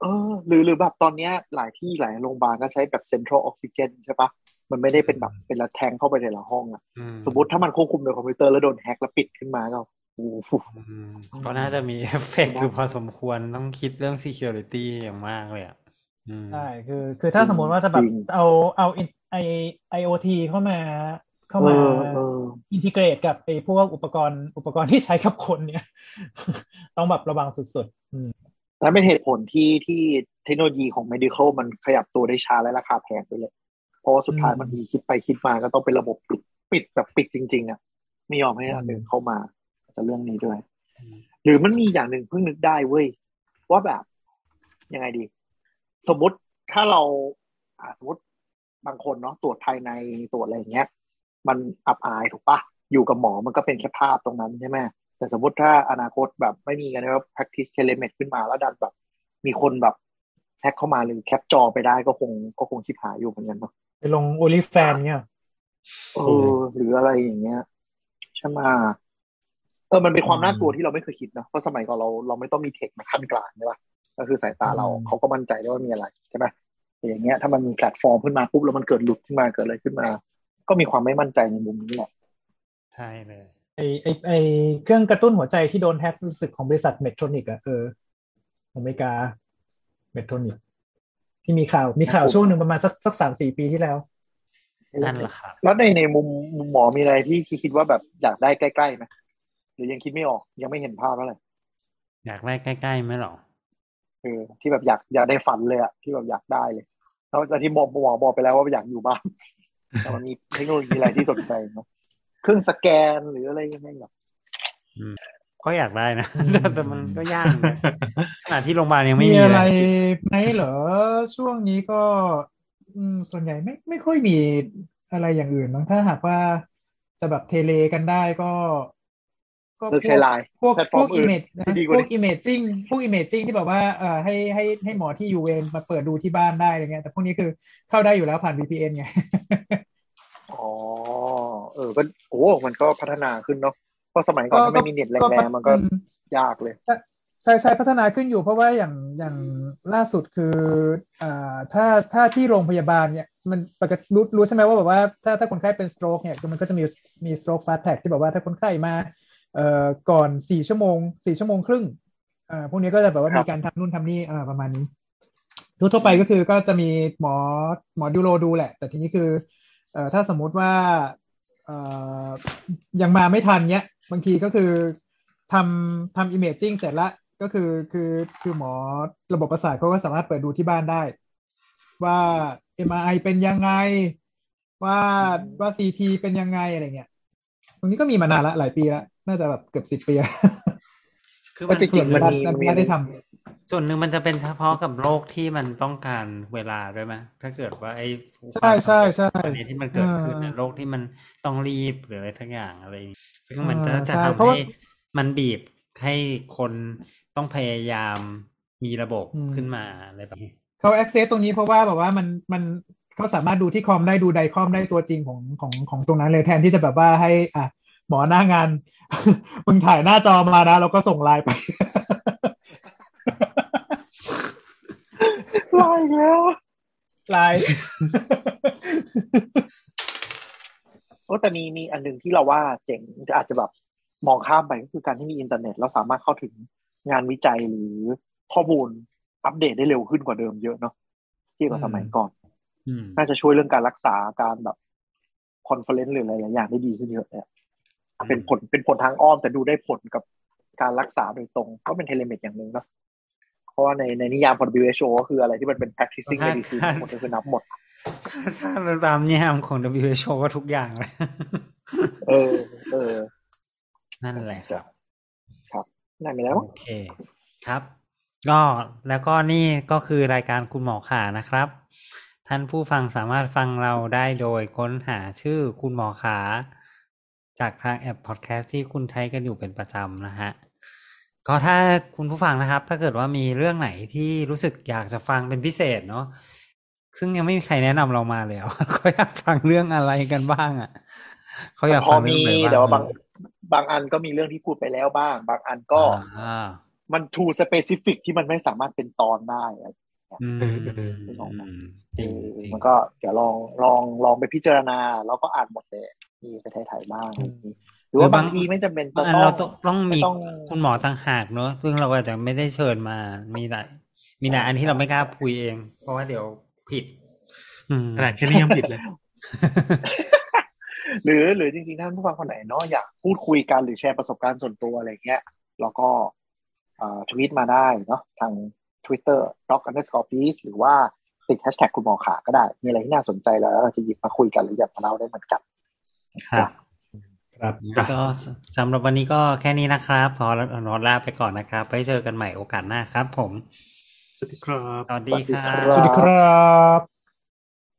เออหรือหรือแบบตอนเนี้ยหลายที่หลายโรงพยาบาลก็ใช้แบบ central oxygen ใช่ปะมันไม่ได้เป็นแบบเป็นละแทงเข้าไปในละห้องอะอืมสมมติถ้ามันควบคุมโดยคอมพิวเตอร์แล้วโดน hack แล้วปิดขึ้นมาก็โอ้โหอืมก็น่าจะมีเอฟเฟกต์อยู่พอสมควรต้องคิดเรื่อง security อย่างมากเลยอะอืมใช่คือ คือถ้าสมมติว่าจะแบบเอาเอาไอไอโอทีเข้ามา เข้ามาเออเอออินทิเกรตกับไอพวกอุปกรณ์อุปกรณ์ที่ใช้กับคนเนี่ย ต้องแบบระวังสุดๆอืมนั่นเป็นเหตุผลที่ที่เทคโนโลยีของ medical มันขยับตัวได้ช้าและราคาแพงด้วยเลย เพราะว่าสุดท้ายอืมมันมีคิดไปคิดมาก็ต้องเป็นระบบปิดปิดแบบปิดจริง ๆอะไม่ยอมให้อันอื่นเข้ามาจะเรื่องนี้ด้วยอืมหรือมันมีอย่างหนึ่งเพิ่งนึกได้เว้ย ว่าแบบยังไงดี สมมติถ้าเราอ่าสมมติบางคนเนาะตรวจภายในตรวจอะไรอย่างเงี้ย มันอับอายถูกปะอยู่กับหมอมันก็เป็นแค่ภาพตรงนั้นใช่ไหมแต่สมมติถ้าอนาคตแบบไม่มีกันว่า practice telemed ขึ้นมาแล้วดันแบบ มีคนแบบแฮ็กเข้ามาหรือแคปจอไปได้ก็คงก็คงชิบหายอยู่เหมือนกันเนาะไปลงโอลิแฟนเนี่ยเออหรืออะไรอย่างเงี้ยใช่ไหมเออมันเป็นความน่ากลัวที่เราไม่เคยคิดนะเพราะสมัยก่อนเราเราไม่ต้องมี tech มาคั่นกลางใช่ปะก็คือสายตาเราอืมเขาก็มั่นใจได้ว่ามีอะไรใช่ไหมแต่อย่างเงี้ยถ้ามันมีแพลตฟอร์มขึ้นมาปุ๊บแล้วมันเกิดหลุดขึ้นมาเกิดอะไรขึ้นมา ก็มีความไม่มั่นใจในมุมนี้แหละใช่เลยไอไอไอเครื่องกระตุ้นหัวใจที่โดน hack รู้สึกของบริษัท Medtronic อะเออของอเมริกา Medtronic ที่มีข่าวมีข่าวช่วงหนึ่งประมาณสักสักสามสี่ปีที่แล้วนั่นแหละครับแล้วในในมุมมุมหมอมีอะไรที่คิดว่าแบบอยากได้ใกล้ๆไหมหรือยังคิดไม่ออกยังไม่เห็นภาพแล้วเลยอยากได้ใกล้ๆไหมหรอเออที่แบบอยากอยากได้ฝันเลยอะที่แบบอยากได้เลยแล้วแต่ที่หมอหมอบอกไปแล้วว่าอยากอยู่บ้าน แต่มันมีเทคโนโลยีอะไรที่สนใจไหมเครื่องสแกนหรืออะไรยังไงแบบก็อยากได้นะ แต่แต่มันก็ยากนะขนาดที่โรงพยาบาลยังไม่มีมีอะไรเลยไหมเหรอ ช่วงนี้ก็อืมส่วนใหญ่ไม่ไม่ค่อยมีอะไรอย่างอื่นมั้งถ้าหากว่าจะแบบเทเลกันได้ก็ ก็เลิกใช้ไลน์พวกแพลตฟพอร์วมกอื่อินเมจนะที่ดีกพว่าวกนี้อิเมจจิ้งพวกอิเมจจิ้งที่แบบว่าเอ่อให้ให้ให้หมอที่อยู่เวรมาเปิดดูที่บ้านได้อะไรเงี้ยแต่พวกนี้คือเข้าได้อยู่แล้วผ่าน VPN ไงอ๋อเออก็โอ้มันก็พัฒนาขึ้นเนาะเพราะสมัยก่อนถ้าไม่มีเน็ตแรงๆมันก็ยากเลยใช่ใช่พัฒนาขึ้นอยู่เพราะว่าอย่างอย่างล่าสุดคืออ่าถ้าถ้าที่โรงพยาบาลเนี่ยมันปกติรู้รู้ใช่ไหมว่าแบบว่าถ้าถ้าคนไข้เป็นสโตรกเนี่ยคือมันก็จะมีมีสโตรกฟาสแท็กที่แบบว่าถ้าคนไข้มา เอ่อก่อนสี่ชั่วโมงสี่ชั่วโมงครึ่งอ่าพวกนี้ก็จะแบบว่าครับมีการทำนู่นทำนี่อ่าประมาณนี้ทั่วๆไปก็คือก็จะมีหมอหมอดิวโรดูแหละ แต่ทีนี้คือเอ่อถ้าสมมุติว่าเอ่อยังมาไม่ทันเนี้ย บางทีก็คือทำทำอิมเมจจิ้งเสร็จละก็คือคือคือหมอระบบประสาทเขาก็สามารถเปิดดูที่บ้านได้ ว่า MRI เป็นยังไง ว่าว่า CT เป็นยังไงอะไรเงี้ยตรงนี้ก็มีมานานละหลายปีแล้ว น่าจะแบบเกือบสิบ10ปีแล้วคือก็มันจริงๆมันมีส่วนมันมีไม่ได้ทส่วนหนึ่งมันจะเป็นเฉพาะกับโรคที่มันต้องการเวลาด้วยไหมถ้าเกิดว่าไอ้ำใช่ใช่ใช่อันนี้ที่มันเกิดขึ้นเนี่ยเออโรคที่มันต้องรีบหรืออะไรทั้งอย่างอะไรอย่างงี้ซึ่งมันเอจะอจะใช่ทำเพราะว่าให้มันบีบให้คนต้องพยายามมีระบบอืมขึ้นมาอะไรแบบนี้เขา access ตรงนี้เพราะว่าแบบว่ามันมันเขาสามารถดูที่คอมได้ดูไดคอมได้ตัวจริงของของของตรงนั้นเลยแทนที่จะแบบว่าให้อะหมอหน้างาน มึงถ่ายหน้าจอมานะ แล้วก็ส่งไลน์ไปลายแล้วไลน์โอ้แต่มีมีอันหนึ่งที่เราว่าเจ๋งแต่อาจจะแบบมองข้ามไปก็คือการที่มีอินเทอร์เน็ต เราสามารถเข้าถึงงานวิจัยหรือข้อมูลอัปเดตได้เร็วขึ้นกว่าเดิมเยอะเนาะเทียบกับสมัยก่อนอืมน่าจะช่วยเรื่องการรักษาการแบบ conference หรืออะไรหลายอย่างได้ดีขึ้นเยอะเลยอะ เป็นผลเป็นผลทางอ้อมแต่ดูได้ผลกับการรักษาโดยตรง ก็เป็น telemed อย่างหนึ่งเนอะเพราะว่าในในนิยามของ WHO ก็คืออะไรที่มันเป็น practicing ถ้า medicine ถ้าหมดก็คือนับหมด ถ้าเราตามนิยามของ WHO ก็ทุกอย่างเลยเออ เออ นั่นแหละครับ ครับได้ไหมแล้วโอเค ครับ ก็แล้วก็นี่ก็คือรายการคุณหมอขานะครับ ท่านผู้ฟังสามารถฟังเราได้โดยค้นหาชื่อคุณหมอขา จากทางแอปพอดแคสต์ที่คุณใช้กันอยู่เป็นประจำนะฮะก็ถ้าคุณผู้ฟังนะครับ ถ้าเกิดว่ามีเรื่องไหนที่รู้สึกอยากจะฟังเป็นพิเศษเนาะซึ่งยังไม่มีใครแนะนำเรามาเลยว่าเขาอยากฟังเรื่องอะไรกันบ้างอะเขาอยากพอฟังมีเรื่องไหนบ้างแต่ว่าบางบางอันก็มีเรื่องที่พูดไปแล้วบ้าง บางอันก็อ่ามัน too specific ที่มันไม่สามารถเป็นตอนได้อะอืมเออเอออืมจเอริงอจริงมันก็เดี๋ยวลองลองลองไปพิจารณา แล้วก็อ่านหมดเลย มีไปถ่ายๆบ้างอะไรอย่างนี้หรือว่าบางทีไม่จำเป็นบางอันต้เราองต้องต้องมีไม่ต้องคุณหมอต่างหากเนอะซึ่งเราอาจจะไม่ได้เชิญมามีหลายมีหลายอันที่เราไม่กล้าคุยเอง เพราะว่าเดี๋ยวผิดอืมขนาดแค่นี้ยังผิดเลย หรือหรือจริงๆท่านผู้ฟังคนไหนเนาะอยากพูดคุยกันหรือแชร์ประสบการณ์ส่วนตัวอะไรเงี้ยแล้วก็ทวีตมาได้เนาะทาง Twitter doc underscore please หรือว่าติดแฮชแท็กคุณหมอขาก็ได้ มีอะไรที่น่าสนใจแล้วเราจะหยิบมาคุยกันหรืออยากมาเล่าได้เหมือนกัน ครับครับจ้ะก็สำหรับวันนี้ก็แค่นี้นะครับ พอแล้วนอนลาไปก่อนนะครับ ไปเจอกันใหม่โอกาสหน้าครับผม สวัสดีครับ สวัสดีครัสวัสดีบครับสวัสดีครับ